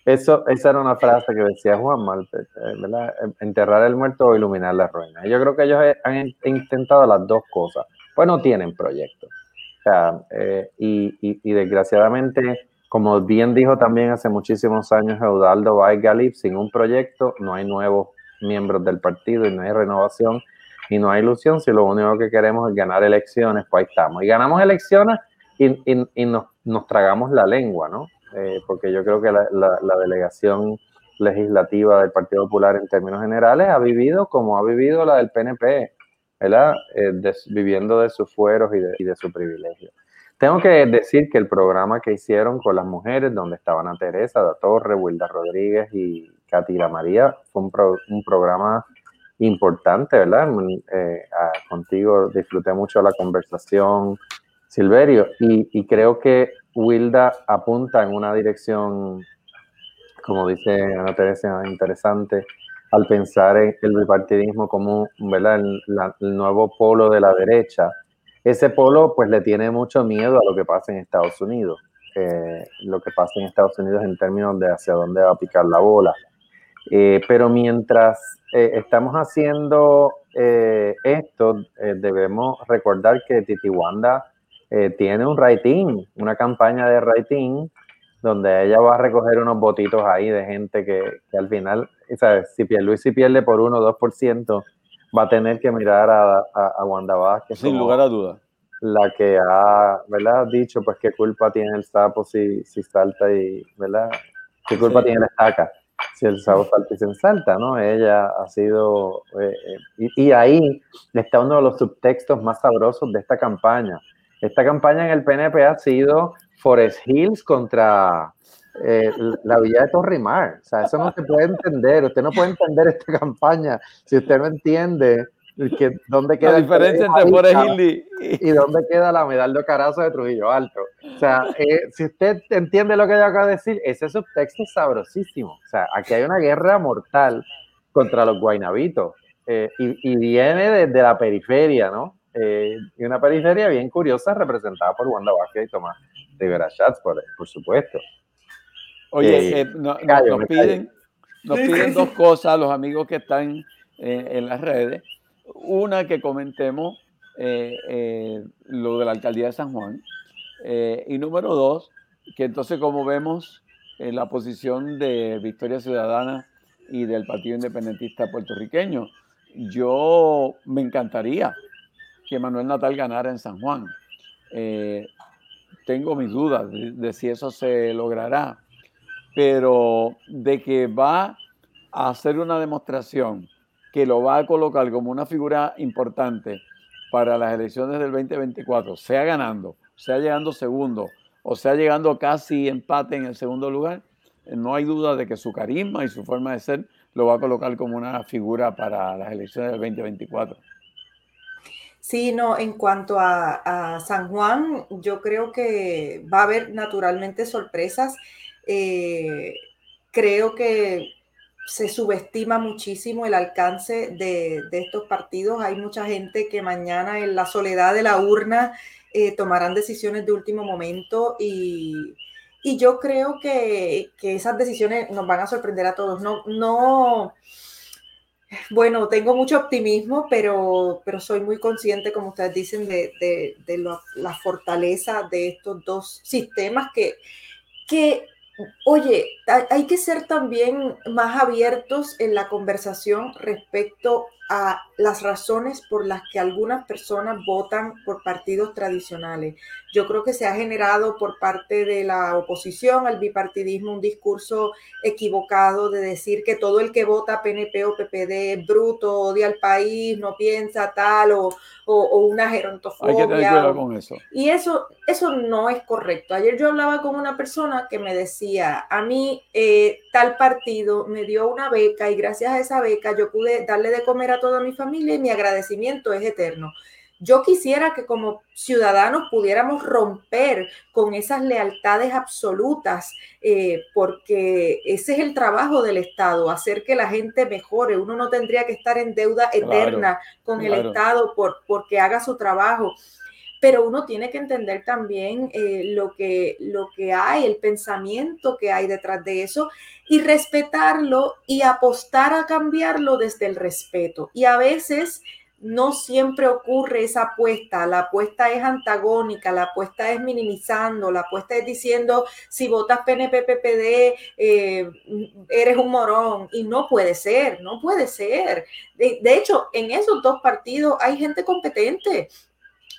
Eso, esa era una frase que decía Juan Malte, ¿verdad? Enterrar el muerto o iluminar la ruina. Yo creo que ellos han intentado las dos cosas pues no tienen proyecto. Eh, y, desgraciadamente, como bien dijo también hace muchísimos años Eudaldo Galip, sin un proyecto no hay nuevos miembros del partido y no hay renovación y no hay ilusión. Si lo único que queremos es ganar elecciones, pues ahí estamos. Y ganamos elecciones y, y nos, nos, tragamos la lengua, ¿no? Eh, porque yo creo que la, la, la delegación legislativa del Partido Popular en términos generales ha vivido como ha vivido la del PNP ¿verdad? Eh, viviendo de sus fueros y de, su privilegio. Tengo que decir que el programa que hicieron con las mujeres, donde estaban a Teresa, Da Torre, Wilda Rodríguez y Catira María, fue un, programa importante, ¿verdad? Eh, contigo disfruté mucho la conversación, Silverio, y, y, creo que Wilda apunta en una dirección, como dice Ana Teresa, interesante, al pensar en el bipartidismo como El, nuevo polo de la derecha, ese polo pues le tiene mucho miedo a lo que pasa en Estados Unidos, eh, lo que pasa en Estados Unidos en términos de hacia dónde va a picar la bola. Eh, pero mientras eh, estamos haciendo esto, debemos recordar que Titiwanda tiene un writing, una campaña de writing donde ella va a recoger unos votitos ahí de gente que, que al final ¿sabes? Si Pierluisi pierde por 1 o 2%, va a tener que mirar a, a, a Wanda Vázquez. Sin lugar a duda. La que ha, ¿verdad? Dicho, pues, qué culpa tiene el sapo si, si salta y, ¿verdad? ¿Qué culpa tiene la estaca? si el sapo salta y se salta, ¿no? Ella ha sido... Eh, eh, y, y, ahí está uno de los subtextos más sabrosos de esta campaña. Esta campaña en el PNP ha sido Forest Hills contra eh, la villa de Torrimar. O sea, eso no se puede entender. Usted no puede entender esta campaña si usted no entiende que, dónde queda la diferencia entre Forest y... y dónde queda la medalla de Carazo de Trujillo Alto. O sea, eh, si usted entiende lo que yo acabo de decir, ese subtexto es sabrosísimo. O sea, aquí hay una guerra mortal contra los guainabitos eh, y, viene desde la periferia, ¿no? Y una periferia bien curiosa representada por Wanda Vázquez y Tomás Rivera Schatz, por, por supuesto. Oye, eh, nos piden, nos piden dos cosas los amigos que están eh, en las redes. Una, que comentemos eh, lo de la alcaldía de San Juan. y número dos, que entonces como vemos la posición de Victoria Ciudadana y del Partido Independentista puertorriqueño, yo me encantaría que Manuel Natal ganara en San Juan. tengo mis dudas de si eso se logrará pero de que va a hacer una demostración que lo va a colocar como una figura importante para las elecciones del 2024, sea ganando, sea llegando segundo o sea llegando casi empate en el segundo lugar, no hay duda de que su carisma y su forma de ser lo va a colocar como una figura para las elecciones del 2024. Sí, no, en cuanto a, San Juan, yo creo que va a haber naturalmente sorpresas. Eh, creo que se subestima muchísimo el alcance de, estos partidos. Hay mucha gente que mañana en la soledad de la urna eh, tomarán decisiones de último momento y, yo creo que, esas decisiones nos van a sorprender a todos. No, no, bueno, tengo mucho optimismo, pero, pero soy muy consciente, como ustedes dicen, de, la fortaleza de estos dos sistemas que, que Oye, hay que ser también más abiertos en la conversación respecto a las razones por las que algunas personas votan por partidos tradicionales. Yo creo que se ha generado por parte de la oposición al bipartidismo un discurso equivocado de decir que todo el que vota PNP o PPD es bruto, odia al país, no piensa tal o, o, una gerontofobia. Hay que tener cuidado con eso. Y eso, eso no es correcto. Ayer yo hablaba con una persona que me decía, a mí eh, tal partido me dio una beca y gracias a esa beca yo pude darle de comer a toda mi familia y mi agradecimiento es eterno. Yo quisiera que como ciudadanos pudiéramos romper con esas lealtades absolutas, eh, porque ese es el trabajo del Estado, hacer que la gente mejore. Uno no tendría que estar en deuda eterna con el Estado por, porque haga su trabajo pero uno tiene que entender también eh, lo, que, lo que hay, el pensamiento que hay detrás de eso y respetarlo y apostar a cambiarlo desde el respeto. Y a veces no siempre ocurre esa apuesta, la apuesta es antagónica, la apuesta es minimizando, la apuesta es diciendo si votas PNP, PPD, eh, eres un morón y no puede ser, no puede ser. De, hecho, en esos dos partidos hay gente competente.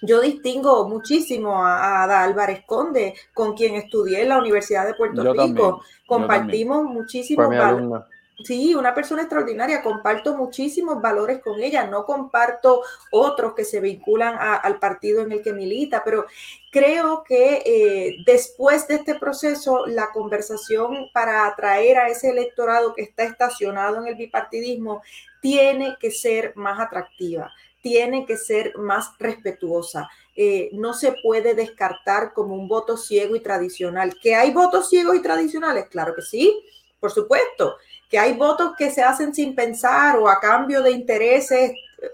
Yo distingo muchísimo a, a Álvarez Conde, con quien estudié en la Universidad de Puerto Rico. Compartimos muchísimos valores Sí, una persona extraordinaria, comparto muchísimos valores con ella, no comparto otros que se vinculan al partido en el que milita, pero creo que eh, después de este proceso, la conversación para atraer a ese electorado que está estacionado en el bipartidismo tiene que ser más atractiva, tiene que ser más respetuosa. Eh, no se puede descartar como un voto ciego y tradicional. ¿Que hay votos ciegos y tradicionales? Claro que sí, por supuesto que hay votos que se hacen sin pensar o a cambio de intereses,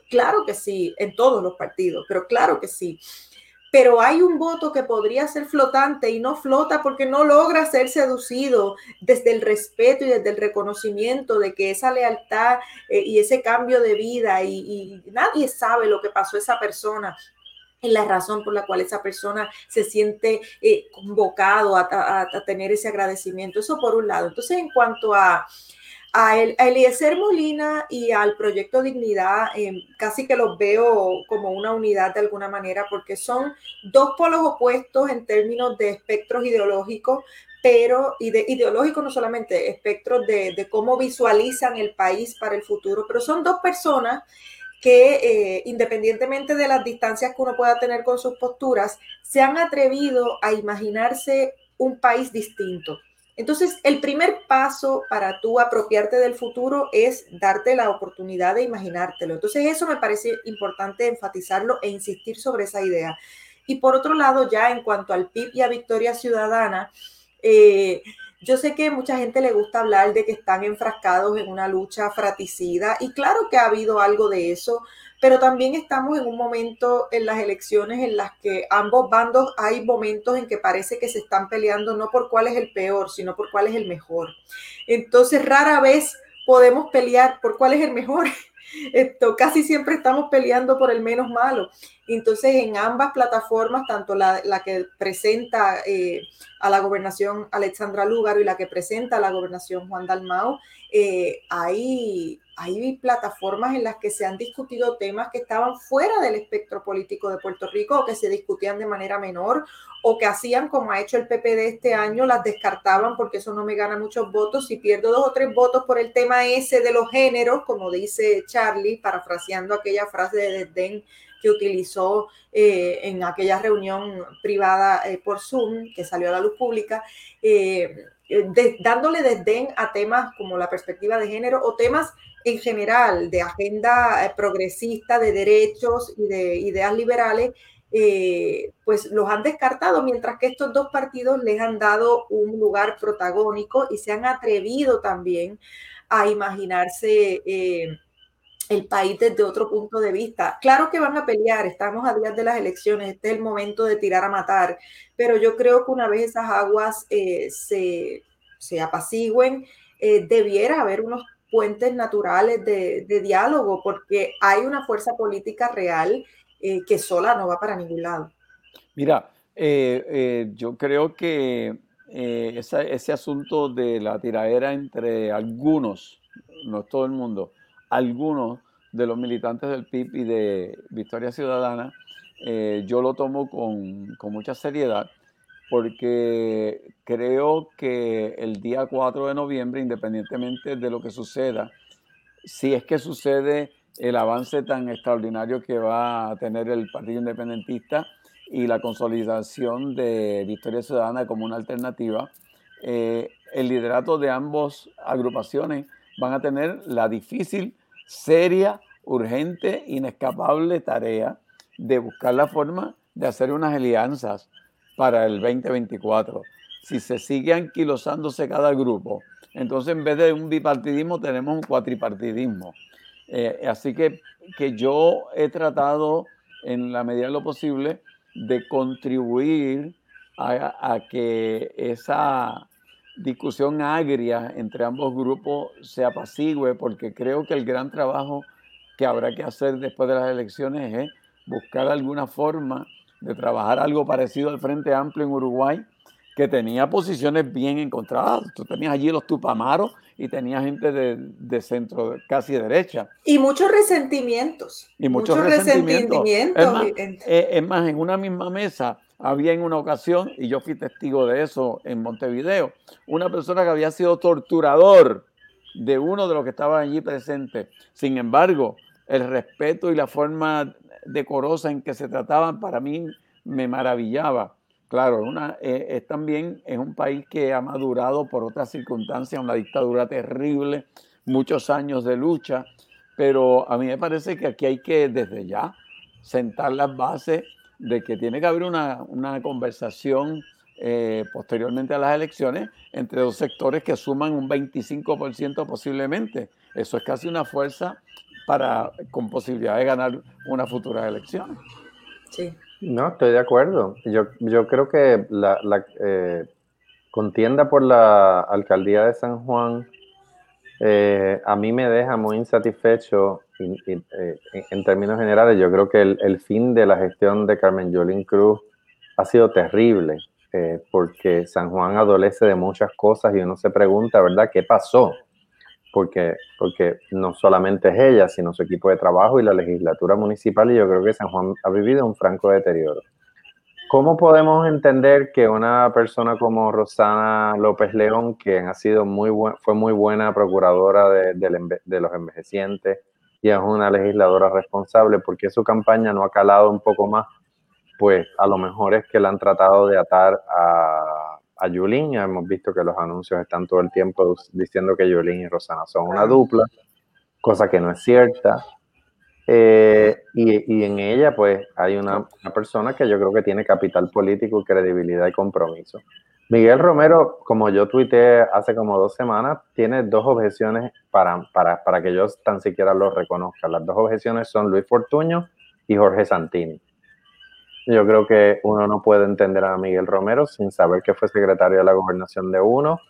claro que sí, en todos los partidos, pero claro que sí. Pero hay un voto que podría ser flotante y no flota porque no logra ser seducido desde el respeto y desde el reconocimiento de que esa lealtad eh, y ese cambio de vida y, nadie sabe lo que pasó a esa persona y la razón por la cual esa persona se siente eh, convocado a, tener ese agradecimiento. Eso por un lado. Entonces, en cuanto a, a, Eliezer Molina y al Proyecto Dignidad em, casi que los veo como una unidad de alguna manera porque son dos polos opuestos en términos de espectros ideológicos, pero y de ideológicos no solamente espectros de, de, cómo visualizan el país para el futuro, pero son dos personas que eh, independientemente de las distancias que uno pueda tener con sus posturas, se han atrevido a imaginarse un país distinto entonces, el primer paso para tú apropiarte del futuro es darte la oportunidad de imaginártelo. Entonces, eso me parece importante enfatizarlo e insistir sobre esa idea. Y por otro lado, ya en cuanto al PIB y a Victoria Ciudadana, eh, yo sé que mucha gente le gusta hablar de que están enfrascados en una lucha fraticida y claro que ha habido algo de eso, pero también estamos en un momento en las elecciones en las que ambos bandos hay momentos en que parece que se están peleando no por cuál es el peor, sino por cuál es el mejor. Entonces, rara vez podemos pelear por cuál es el mejor. *laughs* Esto, casi siempre estamos peleando por el menos malo. Entonces, en ambas plataformas, tanto la, que presenta eh, a la gobernación Alexandra Lúgaro y la que presenta a la gobernación Juan Dalmau, eh, hay, hay plataformas en las que se han discutido temas que estaban fuera del espectro político de Puerto Rico o que se discutían de manera menor o que hacían como ha hecho el PPD este año, las descartaban porque eso no me gana muchos votos. Si pierdo dos o tres votos por el tema ese de los géneros, como dice Charlie, parafraseando aquella frase de desdén que utilizó eh, en aquella reunión privada eh, por Zoom, que salió a la luz pública, eh, dándole desdén a temas como la perspectiva de género o temas en general de agenda progresista, de derechos y de ideas liberales, pues los han descartado, mientras que estos dos partidos les han dado un lugar protagónico y se han atrevido también a imaginarse el país desde otro punto de vista. Claro que van a pelear, estamos a días de las elecciones, este es el momento de tirar a matar, pero yo creo que una vez esas aguas eh, se, se, apacigüen, eh, debiera haber unos puentes naturales de, diálogo, porque hay una fuerza política real eh, que sola no va para ningún lado. Mira, yo creo que ese asunto de la tiradera entre algunos, no todo el mundo, algunos de los militantes del PIB y de Victoria Ciudadana, eh, yo lo tomo con, con, mucha seriedad porque creo que el día 4 de noviembre, independientemente de lo que suceda, si es que sucede el avance tan extraordinario que va a tener el Partido Independentista y la consolidación de Victoria Ciudadana como una alternativa, eh, el liderato de ambas agrupaciones van a tener la difícil, seria, urgente, inescapable tarea de buscar la forma de hacer unas alianzas para el 2024. Si se sigue anquilosándose cada grupo, entonces en vez de un bipartidismo tenemos un cuatripartidismo. Eh, así que, que yo he tratado en la medida de lo posible de contribuir a, a que esa discusión agria entre ambos grupos se apacigüe, porque creo que el gran trabajo que habrá que hacer después de las elecciones es buscar alguna forma de trabajar algo parecido al Frente Amplio en Uruguay, que tenía posiciones bien encontradas. Tú tenías allí los Tupamaros y tenías gente de, centro, casi derecha. Y muchos resentimientos. Y muchos, resentimientos. Eh, es más, en una misma mesa había en una ocasión, y yo fui testigo de eso en Montevideo, una persona que había sido torturador de uno de los que estaban allí presentes. Sin embargo, el respeto y la forma decorosa en que se trataban para mí me maravillaba. Claro, una, eh, es también es un país que ha madurado por otras circunstancias, una dictadura terrible, muchos años de lucha, pero a mí me parece que aquí hay que desde ya sentar las bases de que tiene que haber una, una conversación eh, posteriormente a las elecciones entre dos sectores que suman un 25% posiblemente. Eso es casi una fuerza para, con posibilidad de ganar una futura elección. Sí. No, estoy de acuerdo. Yo, yo creo que la, la eh, contienda por la alcaldía de San Juan eh, a mí me deja muy insatisfecho eh, en términos generales. Yo creo que el, el, fin de la gestión de Carmen Yolín Cruz ha sido terrible porque San Juan adolece de muchas cosas y uno se pregunta, ¿verdad? ¿Qué pasó? porque, porque no solamente es ella, sino su equipo de trabajo y la legislatura municipal, y yo creo que San Juan ha vivido un franco deterioro. ¿Cómo podemos entender que una persona como Rosana López León, que ha sido muy fue muy buena procuradora de, de, los envejecientes y es una legisladora responsable, porque su campaña no ha calado un poco más? Pues a lo mejor es que la han tratado de atar a a Yulín. Hemos visto que los anuncios están todo el tiempo diciendo que Yulín y Rosana son una dupla, cosa que no es cierta. Eh, y, en ella, pues, hay una, persona que yo creo que tiene capital político, credibilidad y compromiso. Miguel Romero, como yo tuiteé hace como dos semanas, tiene dos objeciones para, para, para que yo tan siquiera lo reconozca. Las dos objeciones son Luis Fortuño y Jorge Santini. Yo creo que uno no puede entender a Miguel Romero sin saber que fue secretario de la gobernación de uno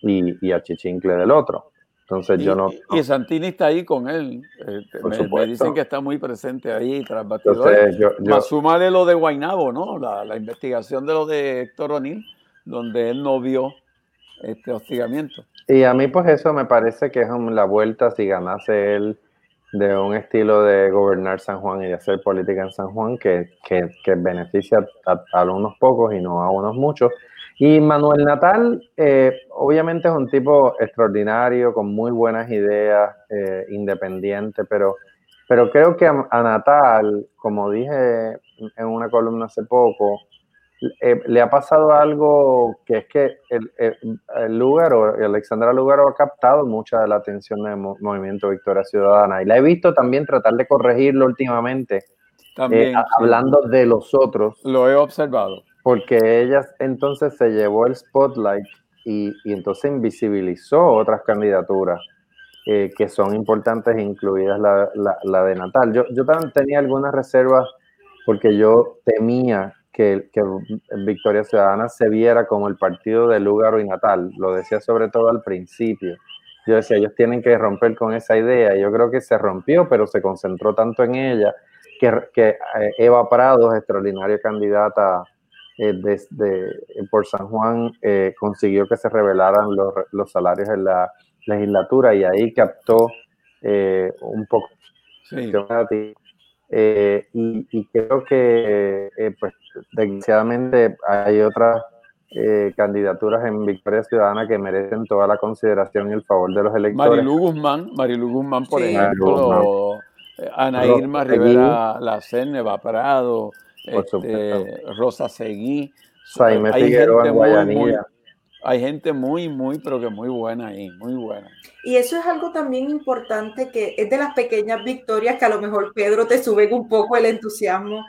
y, a Chichincle del otro. Entonces yo no, Y Santini está ahí con él. Eh, me, dicen que está muy presente ahí tras batidores. Más súmale lo de Guainabo, ¿no? La, investigación de lo de Héctor O'Neill, donde él no vio este hostigamiento. Y a mí pues eso me parece que es la vuelta si ganase él de un estilo de gobernar San Juan y de hacer política en San Juan que, que, que beneficia a, unos pocos y no a unos muchos. Y Manuel Natal, eh, obviamente es un tipo extraordinario, con muy buenas ideas, eh, independiente, pero, pero creo que a, Natal, como dije en una columna hace poco, eh, le ha pasado algo que es que el, el, Lugaro, Alexandra Lugaro ha captado mucha de la atención del Movimiento Victoria Ciudadana y la he visto también tratar de corregirlo últimamente, eh, hablando de los otros. Lo he observado. Porque ella entonces se llevó el spotlight y, entonces invisibilizó otras candidaturas. Eh, que son importantes, incluidas la, la, de Natal. Yo, yo también tenía algunas reservas porque yo temía que, Victoria Ciudadana se viera como el partido de Lugaro y Natal. Lo decía sobre todo al principio. Yo decía, ellos tienen que romper con esa idea. Yo creo que se rompió, pero se concentró tanto en ella que, que eh, Eva Prado, extraordinaria candidata desde, por San Juan, eh, consiguió que se revelaran los, los, salarios en la legislatura y ahí captó un poco sí. Eh, y, creo que, eh, pues, desgraciadamente hay otras eh, candidaturas en Victoria Ciudadana que merecen toda la consideración y el favor de los electores. Marilu Guzmán, Marilu Guzmán, por ejemplo, Ana Irma Rivera Lacen, Eva Prado, este, Rosa Seguí. Jaime Figueroa en Guayanilla hay gente muy, muy, pero que muy buena ahí, muy buena. Y eso es algo también importante que es de las pequeñas victorias que a lo mejor Pedro te sube un poco el entusiasmo.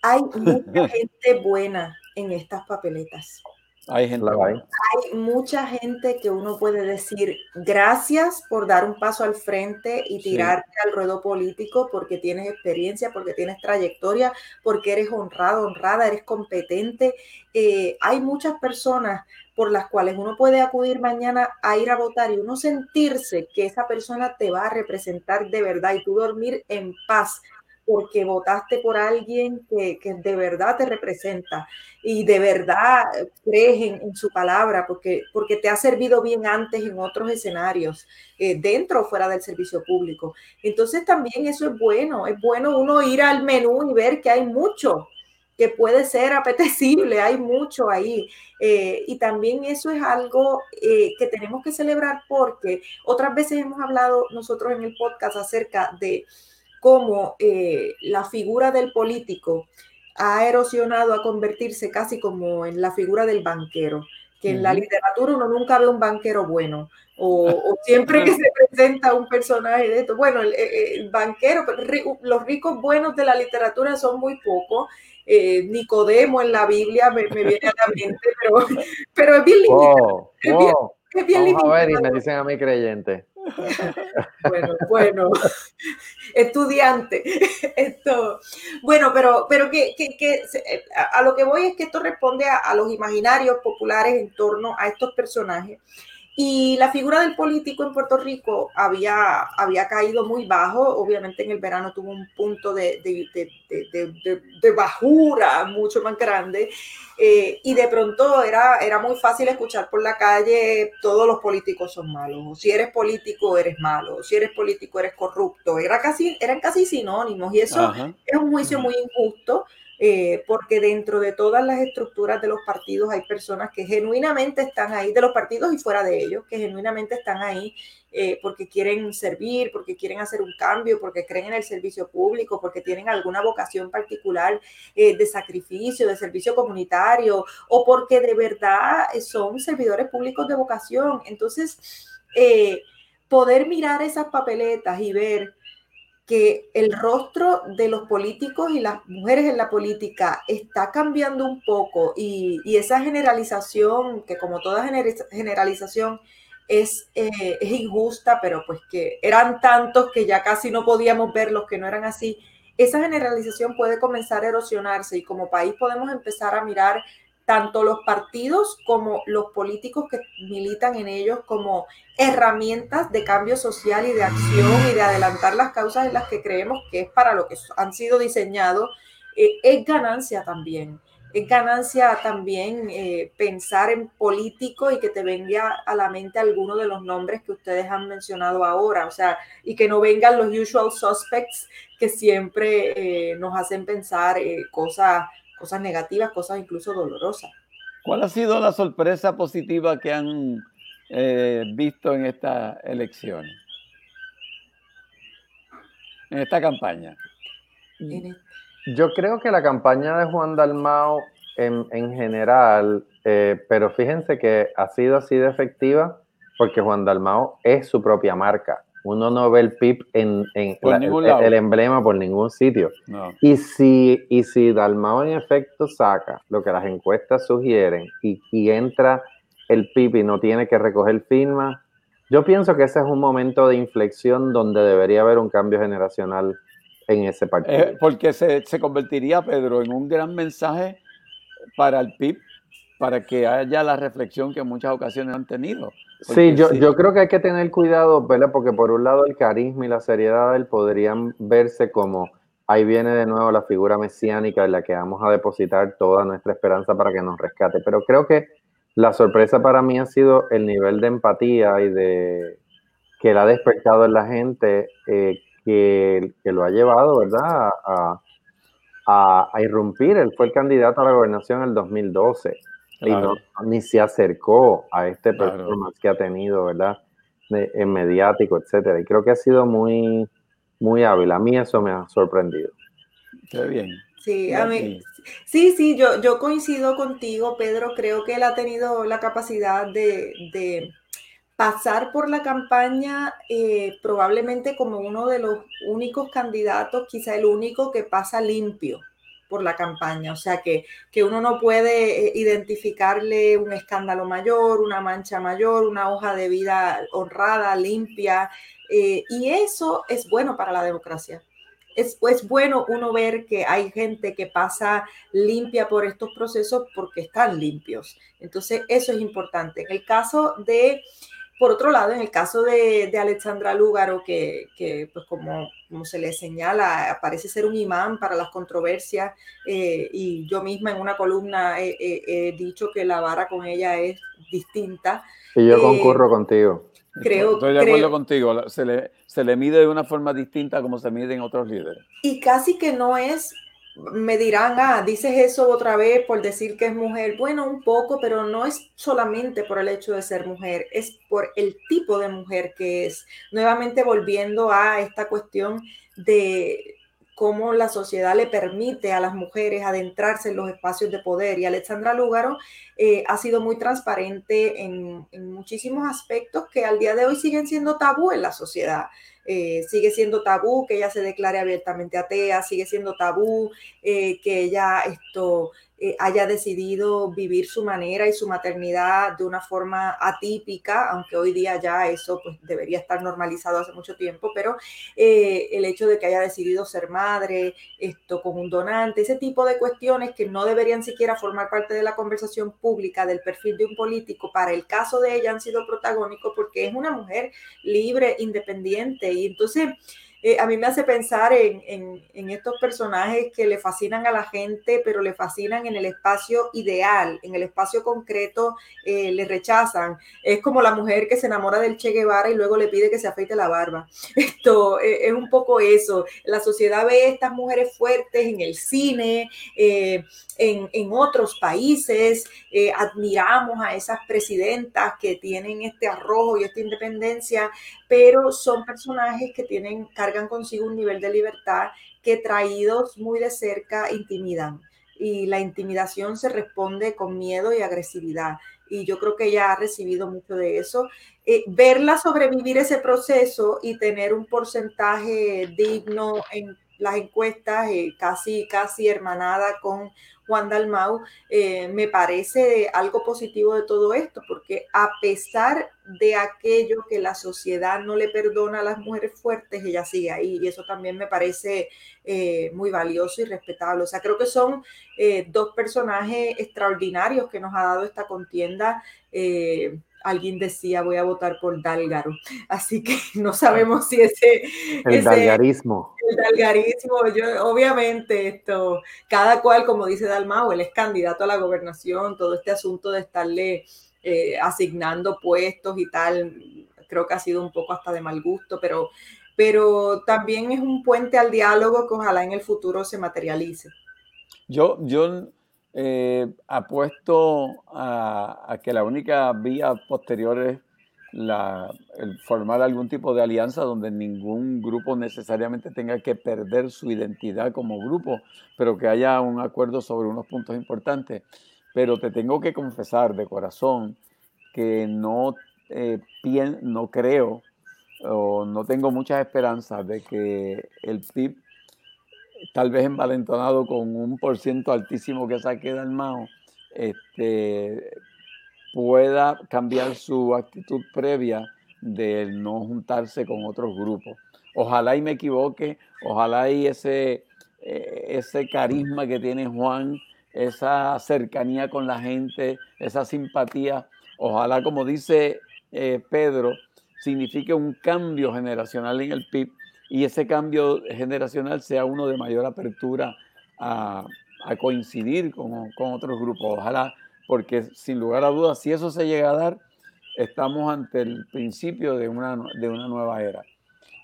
Hay mucha *laughs* gente buena en estas papeletas. Hay gente. Hay mucha gente que uno puede decir gracias por dar un paso al frente y tirarte al ruedo político porque tienes experiencia, porque tienes trayectoria, porque eres honrado, honrada, eres competente. Eh, hay muchas personas por las cuales uno puede acudir mañana a ir a votar y uno sentirse que esa persona te va a representar de verdad y tú dormir en paz porque votaste por alguien que, de verdad te representa y de verdad crees en, su palabra, porque, porque te ha servido bien antes en otros escenarios, eh, dentro o fuera del servicio público. Entonces también eso es bueno, es bueno uno ir al menú y ver que hay mucho que puede ser apetecible, hay mucho ahí. Eh, y también eso es algo eh, que tenemos que celebrar porque otras veces hemos hablado nosotros en el podcast acerca de cómo eh, la figura del político ha erosionado a convertirse casi como en la figura del banquero, que en la literatura uno nunca ve un banquero bueno, o, *laughs* siempre que se presenta un personaje de esto, bueno, el, banquero, los ricos buenos de la literatura son muy pocos, eh, Nicodemo en la Biblia me, viene a la mente, pero, pero es bien lindo. es bien, Vamos a ver y me dicen a mí creyente. Bueno, bueno, *laughs* estudiante. *laughs* Esto, bueno, pero, pero que, que, a lo que voy es que esto responde a, a los imaginarios populares en torno a estos personajes y la figura del político en Puerto Rico había, había caído muy bajo, obviamente en el verano tuvo un punto de, de, bajura mucho más grande. Eh, y de pronto era, era muy fácil escuchar por la calle todos los políticos son malos, o si eres político eres malo, o si eres político eres corrupto, Era casi, eran casi sinónimos y eso es un juicio muy injusto eh, porque dentro de todas las estructuras de los partidos hay personas que genuinamente están ahí, de los partidos y fuera de ellos, que genuinamente están ahí eh, porque quieren servir, porque quieren hacer un cambio, porque creen en el servicio público, porque tienen alguna vocación particular eh, de sacrificio, de servicio comunitario, o porque de verdad son servidores públicos de vocación. Entonces, poder mirar esas papeletas y ver que el rostro de los políticos y las mujeres en la política está cambiando un poco y, esa generalización, que como toda generalización es, eh, es, injusta, pero pues que eran tantos que ya casi no podíamos ver los que no eran así, esa generalización puede comenzar a erosionarse y como país podemos empezar a mirar tanto los partidos como los políticos que militan en ellos como herramientas de cambio social y de acción y de adelantar las causas en las que creemos que es para lo que han sido diseñados, eh, es ganancia también. Es ganancia también eh, pensar en político y que te venga a la mente alguno de los nombres que ustedes han mencionado ahora, o sea, y que no vengan los usual suspects que siempre eh, nos hacen pensar cosas cosas negativas, cosas incluso dolorosas. ¿Cuál ha sido la sorpresa positiva que han eh, visto en estas elecciones? En esta campaña. Yo creo que la campaña de Juan Dalmao en, general, eh, pero fíjense que ha sido así de efectiva porque Juan Dalmao es su propia marca uno no ve el PIB en, el, emblema por ningún sitio. Y, si, y si Dalmao en efecto saca lo que las encuestas sugieren y, entra el PIB y no tiene que recoger firmas, yo pienso que ese es un momento de inflexión donde debería haber un cambio generacional en ese partido. Eh, porque se, se convertiría, Pedro, en un gran mensaje para el PIB, para que haya la reflexión que en muchas ocasiones han tenido. Sí, yo, yo creo que hay que tener cuidado, ¿verdad? Porque por un lado el carisma y la seriedad de él podrían verse como ahí viene de nuevo la figura mesiánica en la que vamos a depositar toda nuestra esperanza para que nos rescate. Pero creo que la sorpresa para mí ha sido el nivel de empatía y de que él ha despertado en la gente, eh, que, lo ha llevado, ¿verdad?, a, irrumpir. Él fue el candidato a la gobernación en el 2012 y no, ni se acercó a este performance que ha tenido, ¿verdad?, en mediático, etcétera. Y creo que ha sido muy, muy hábil. A mí eso me ha sorprendido. Qué bien. Sí, a mí, sí, sí, yo, yo coincido contigo, Pedro. Creo que él ha tenido la capacidad de, pasar por la campaña eh, probablemente como uno de los únicos candidatos, quizá el único que pasa limpio por la campaña. O sea que, que uno no puede eh, identificarle un escándalo mayor, una mancha mayor, una hoja de vida honrada, limpia. Eh, y eso es bueno para la democracia es, pues bueno uno ver que hay gente que pasa limpia por estos procesos porque están limpios. Entonces, eso es importante. En el caso de, por otro lado, en el caso de, de Alexandra Lúgaro, que, que, pues como, como se le señala, parece ser un imán para las controversias, eh, y yo misma en una columna he, dicho que la vara con ella es distinta. Y yo concurro eh, contigo. Creo, Estoy de acuerdo contigo, se le, se le mide de una forma distinta como se miden otros líderes. Y casi que no es, me dirán, ah, dices eso otra vez por decir que es mujer. Bueno, un poco, pero no es solamente por el hecho de ser mujer, es por el tipo de mujer que es. Nuevamente volviendo a esta cuestión de cómo la sociedad le permite a las mujeres adentrarse en los espacios de poder. Y Alexandra Lúgaro eh, ha sido muy transparente en, muchísimos aspectos que al día de hoy siguen siendo tabú en la sociedad. Eh, sigue siendo tabú que ella se declare abiertamente atea, sigue siendo tabú eh, que ella esto eh, haya decidido vivir su manera y su maternidad de una forma atípica, aunque hoy día ya eso pues, debería estar normalizado hace mucho tiempo, pero eh, el hecho de que haya decidido ser madre, esto con un donante, ese tipo de cuestiones que no deberían siquiera formar parte de la conversación pública del perfil de un político, para el caso de ella han sido protagónicos porque es una mujer libre, independiente y entonces eh, a mí me hace pensar en, estos personajes que le fascinan a la gente, pero le fascinan en el espacio ideal, en el espacio concreto eh, le rechazan. Es como la mujer que se enamora del Che Guevara y luego le pide que se afeite la barba. *laughs* Esto eh, es un poco eso. La sociedad ve estas mujeres fuertes en el cine, en, en, otros países, admiramos a esas presidentas que tienen este arrojo y esta independencia, pero son personajes que tienen, cargan consigo un nivel de libertad que traídos muy de cerca intimidan. Y la intimidación se responde con miedo y agresividad. Y yo creo que ella ha recibido mucho de eso. Eh, verla sobrevivir ese proceso y tener un porcentaje digno en las encuestas, eh, casi, casi hermanada con Juan Dalmau, eh, me parece algo positivo de todo esto, porque a pesar de aquello que la sociedad no le perdona a las mujeres fuertes, ella sigue ahí y eso también me parece eh, muy valioso y respetable. O sea, creo que son dos personajes extraordinarios que nos ha dado esta contienda alguien decía voy a votar por Dalgaro. Así que *laughs* no sabemos si ese... El dalgarismo. El dalgarismo, yo, obviamente esto, cada cual, como dice Dalmau, él es candidato a la gobernación, todo este asunto de estarle eh, asignando puestos y tal, creo que ha sido un poco hasta de mal gusto, pero, pero también es un puente al diálogo que ojalá en el futuro se materialice. Yo, yo eh, apuesto a, que la única vía posterior es la, el formar algún tipo de alianza donde ningún grupo necesariamente tenga que perder su identidad como grupo, pero que haya un acuerdo sobre unos puntos importantes. Pero te tengo que confesar de corazón que no, eh, no creo o no tengo muchas esperanzas de que el PIB tal vez envalentonado con un por ciento altísimo que saque Dalmao, este, pueda cambiar su actitud previa de no juntarse con otros grupos. Ojalá y me equivoque, ojalá y ese, eh, ese carisma que tiene Juan, esa cercanía con la gente, esa simpatía, ojalá como dice eh, Pedro, signifique un cambio generacional en el PIB y ese cambio generacional sea uno de mayor apertura a, coincidir con, otros grupos. Ojalá, porque sin lugar a dudas, si eso se llega a dar, estamos ante el principio de una, de una nueva era.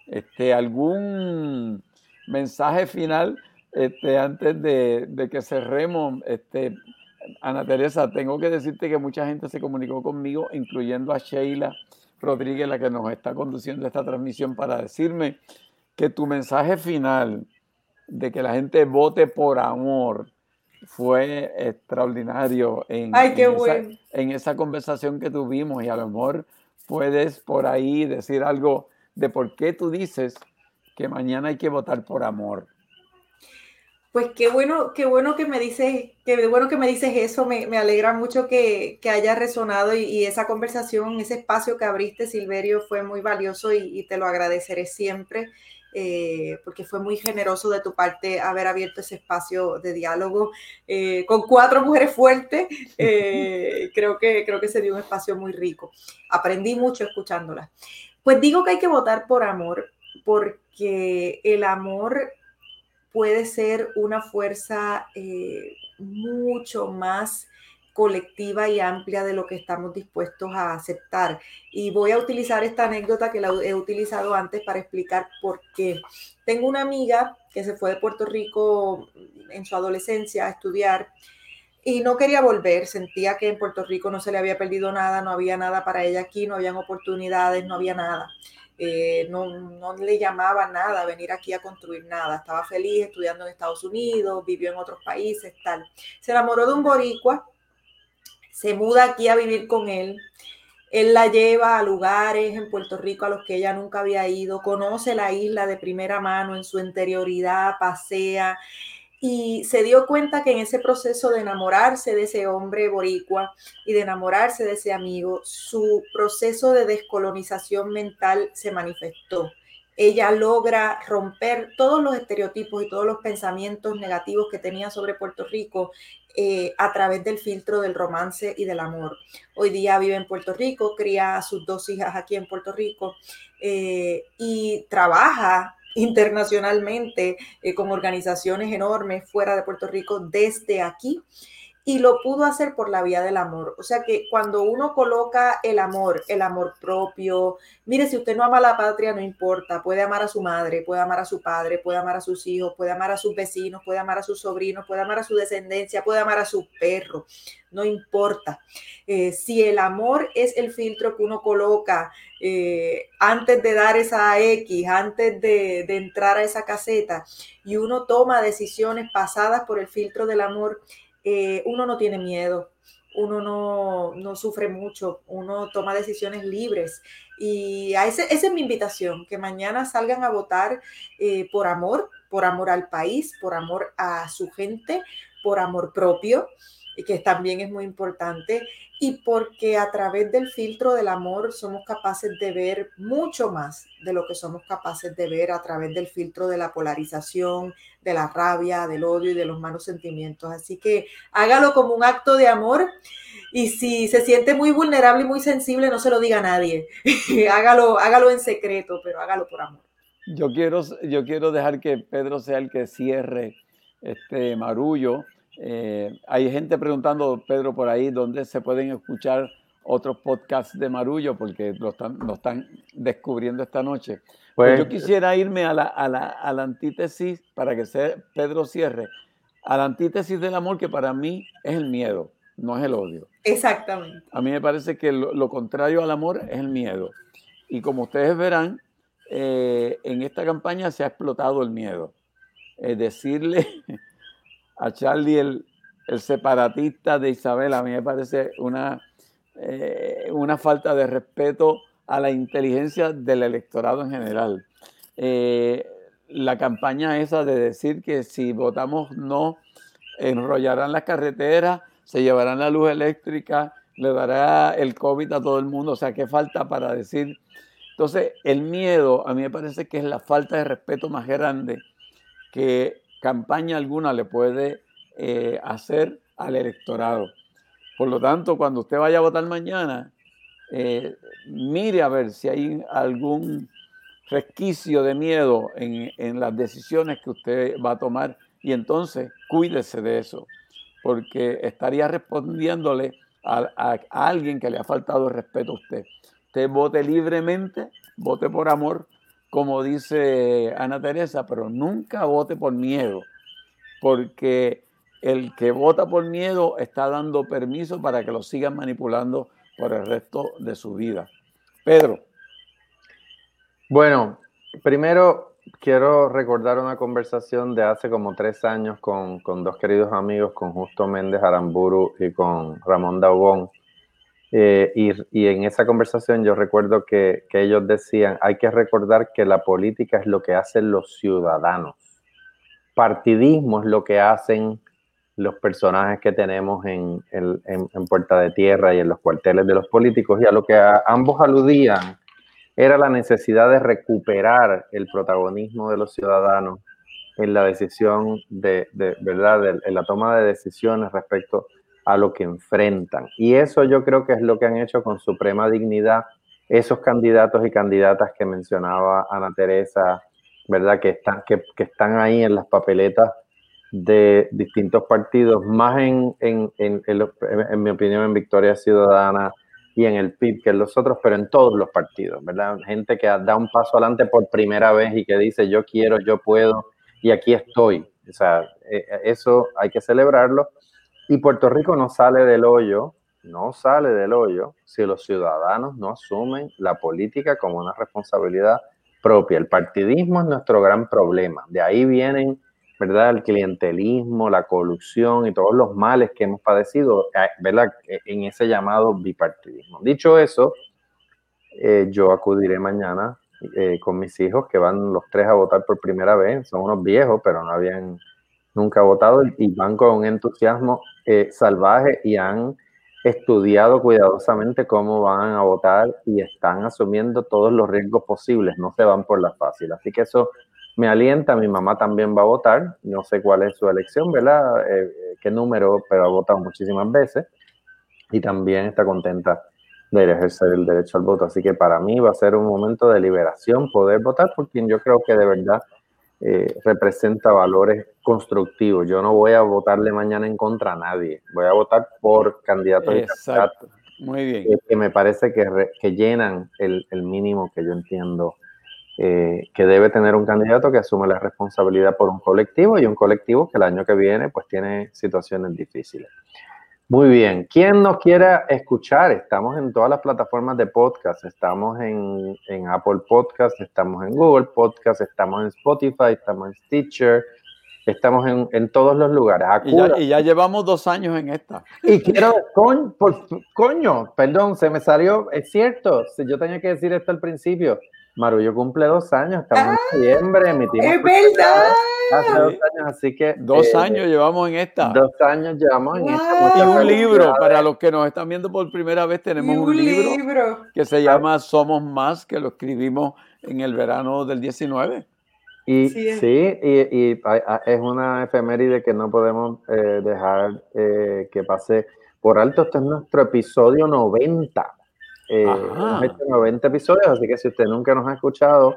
Este, ¿Algún mensaje final este, antes de, que cerremos? Este, Ana Teresa, tengo que decirte que mucha gente se comunicó conmigo, incluyendo a Sheila Rodríguez, la que nos está conduciendo esta transmisión, para decirme que tu mensaje final de que la gente vote por amor fue extraordinario en, en, esa, conversación que tuvimos y a lo mejor puedes por ahí decir algo de por qué tú dices que mañana hay que votar por amor. Pues qué bueno, qué bueno que me dices, qué bueno que me dices eso, me, alegra mucho que, haya resonado y, esa conversación, ese espacio que abriste, Silverio, fue muy valioso y te lo agradeceré siempre. Eh, porque fue muy generoso de tu parte haber abierto ese espacio de diálogo eh, con cuatro mujeres fuertes. Eh, creo, que, creo que se dio un espacio muy rico. Aprendí mucho escuchándolas. Pues digo que hay que votar por amor, porque el amor puede ser una fuerza mucho más colectiva y amplia de lo que estamos dispuestos a aceptar. Y voy a utilizar esta anécdota que la he utilizado antes para explicar por qué. Tengo una amiga que se fue de Puerto Rico en su adolescencia a estudiar y no quería volver, sentía que en Puerto Rico no se le había perdido nada, no había nada para ella aquí, no habían oportunidades, no había nada. Eh, no, no, le llamaba nada venir aquí a construir nada. Estaba feliz estudiando en Estados Unidos, vivió en otros países, tal. Se enamoró de un boricua se muda aquí a vivir con él. Él la lleva a lugares en Puerto Rico a los que ella nunca había ido, conoce la isla de primera mano en su interioridad, pasea y se dio cuenta que en ese proceso de enamorarse de ese hombre boricua y de enamorarse de ese amigo, su proceso de descolonización mental se manifestó ella logra romper todos los estereotipos y todos los pensamientos negativos que tenía sobre Puerto Rico eh, a través del filtro del romance y del amor. Hoy día vive en Puerto Rico, cría a sus dos hijas aquí en Puerto Rico eh, y trabaja internacionalmente eh, con organizaciones enormes fuera de Puerto Rico desde aquí y lo pudo hacer por la vía del amor. O sea que cuando uno coloca el amor, el amor propio, mire, si usted no ama a la patria, no importa, puede amar a su madre, puede amar a su padre, puede amar a sus hijos, puede amar a sus vecinos, puede amar a sus sobrinos, puede amar a su descendencia, puede amar a su perro, no importa. Eh, si el amor es el filtro que uno coloca eh, antes de dar esa X, antes de, de entrar a esa caseta, y uno toma decisiones pasadas por el filtro del amor, eh, uno no tiene miedo, uno no, sufre mucho, uno toma decisiones libres. Y a esa es mi invitación, que mañana salgan a votar eh, por amor, por amor al país, por amor a su gente, por amor propio, que también es muy importante, y porque a través del filtro del amor somos capaces de ver mucho más de lo que somos capaces de ver a través del filtro de la polarización, de la rabia, del odio y de los malos sentimientos. Así que hágalo como un acto de amor y si se siente muy vulnerable y muy sensible, no se lo diga a nadie. *laughs* hágalo, hágalo en secreto, pero hágalo por amor. Yo quiero, yo quiero dejar que Pedro sea el que cierre este marullo eh, hay gente preguntando, Pedro, por ahí, ¿dónde se pueden escuchar otros podcasts de Marullo? Porque lo están, lo están descubriendo esta noche. Pues, pues yo quisiera irme a la, a, la, a la, antítesis, para que se, Pedro cierre, a la antítesis del amor, que para mí es el miedo, no es el odio. Exactamente. A mí me parece que lo, contrario al amor es el miedo. Y como ustedes verán, eh, en esta campaña se ha explotado el miedo. Es decirle *laughs* a Charlie, el, separatista de Isabel, a mí me parece una, eh, una falta de respeto a la inteligencia del electorado en general. Eh, la campaña esa de decir que si votamos no, enrollarán las carreteras, se llevarán la luz eléctrica, le dará el COVID a todo el mundo, o sea, ¿qué falta para decir? Entonces, el miedo a mí me parece que es la falta de respeto más grande que campaña alguna le puede eh, hacer al electorado. Por lo tanto, cuando usted vaya a votar mañana, eh, mire a ver si hay algún resquicio de miedo en, las decisiones que usted va a tomar y entonces cuídese de eso, porque estaría respondiéndole a, alguien que le ha faltado el respeto a usted. Usted vote libremente, vote por amor, como dice Ana Teresa, pero nunca vote por miedo, porque el que vota por miedo está dando permiso para que lo sigan manipulando por el resto de su vida. Pedro. Bueno, primero quiero recordar una conversación de hace como tres años con, dos queridos amigos, con Justo Méndez Aramburu y con Ramón Daugón. Eh, y, en esa conversación yo recuerdo que, que ellos decían, hay que recordar que la política es lo que hacen los ciudadanos. Partidismo es lo que hacen los personajes que tenemos en, en, Puerta de Tierra y en los cuarteles de los políticos, y a lo que ambos aludían era la necesidad de recuperar el protagonismo de los ciudadanos en la decisión de, de verdad, en la toma de decisiones respecto a lo que enfrentan. Y eso yo creo que es lo que han hecho con suprema dignidad esos candidatos y candidatas que mencionaba Ana Teresa, ¿verdad? Que están, que, que están ahí en las papeletas de distintos partidos, más en, en, en, en, mi opinión en Victoria Ciudadana y en el PIB que en los otros, pero en todos los partidos, ¿verdad? Gente que da un paso adelante por primera vez y que dice yo quiero, yo puedo y aquí estoy. O sea, e, e, eso hay que celebrarlo. Y Puerto Rico no sale del hoyo, no sale del hoyo si los ciudadanos no asumen la política como una responsabilidad propia. El partidismo es nuestro gran problema. De ahí vienen ¿verdad? El clientelismo, la corrupción y todos los males que hemos padecido, eh, ¿verdad? En ese llamado bipartidismo. Dicho eso, eh, yo acudiré mañana eh, con mis hijos que van los tres a votar por primera vez. Son unos viejos, pero no habían nunca votado y van con un entusiasmo salvaje y han estudiado cuidadosamente cómo van a votar y están asumiendo todos los riesgos posibles, no se van por la fácil. Así que eso me alienta, mi mamá también va a votar, no sé cuál es su elección, ¿verdad? Eh, eh, qué número, pero ha votado muchísimas veces y también está contenta de ejercer el derecho al voto. Así que para mí va a ser un momento de liberación poder votar por quien yo creo que de verdad eh, representa valores constructivos. Yo no voy a votarle mañana en contra a nadie, voy a votar por candidatos Exacto. Muy bien. que me parece que, que llenan el, el mínimo que yo entiendo eh, que debe tener un candidato que asume la responsabilidad por un colectivo y un colectivo que el año que viene pues tiene situaciones difíciles. Muy bien, ¿quién nos quiera escuchar? Estamos en todas las plataformas de podcast, estamos en, en Apple Podcast, estamos en Google Podcast, estamos en Spotify, estamos en Stitcher, estamos en, en todos los lugares. Y ya, y ya, llevamos dos años en esta. Y quiero, coño, perdón, se me salió, es cierto, yo tenía que decir esto al principio, Marullo cumple dos años, estamos en noviembre, emitimos. ¡Es verdad! Hace dos años, así que. Dos eh, años llevamos en esta. Dos años llevamos en esta. Y un libro, para los que nos están viendo por primera vez, tenemos un, libro, que se llama Somos Más, que lo escribimos en el verano del 19. Y sí, y, es una efeméride que no podemos eh, dejar eh, que pase por alto. Este es nuestro episodio 90. Eh, hemos hecho 90 episodios, así que si usted nunca nos ha escuchado,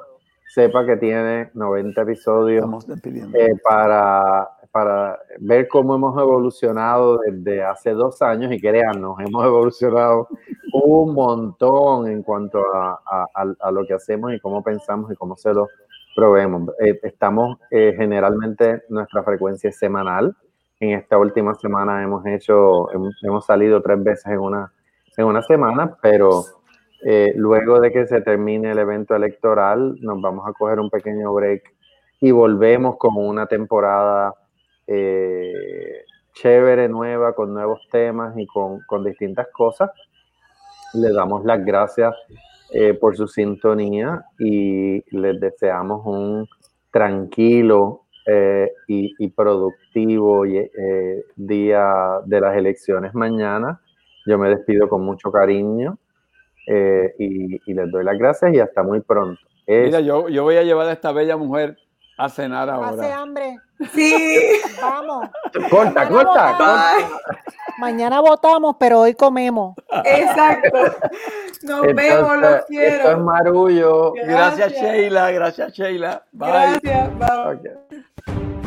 sepa que tiene 90 episodios eh, para, para ver cómo hemos evolucionado desde hace dos años y créanos, hemos evolucionado un montón en cuanto a, a, lo que hacemos y cómo pensamos y cómo se lo proveemos. Eh, estamos generalmente, nuestra frecuencia es semanal. En esta última semana hemos hecho, hemos, hemos salido tres veces en una en una semana, pero eh, luego de que se termine el evento electoral, nos vamos a coger un pequeño break y volvemos con una temporada eh, chévere, nueva, con nuevos temas y con, con distintas cosas. Le damos las gracias eh, por su sintonía y les deseamos un tranquilo y, y, productivo día de las elecciones mañana yo me despido con mucho cariño eh, y, les doy las gracias y hasta muy pronto. Mira, yo, yo voy a llevar a esta bella mujer a cenar ahora. Hace hambre. Sí. Vamos. Corta, corta, Mañana votamos, pero hoy comemos. Exacto. Nos vemos, los quiero. Esto es marullo. Gracias, Sheila. Gracias, Sheila. Bye. Gracias. Bye.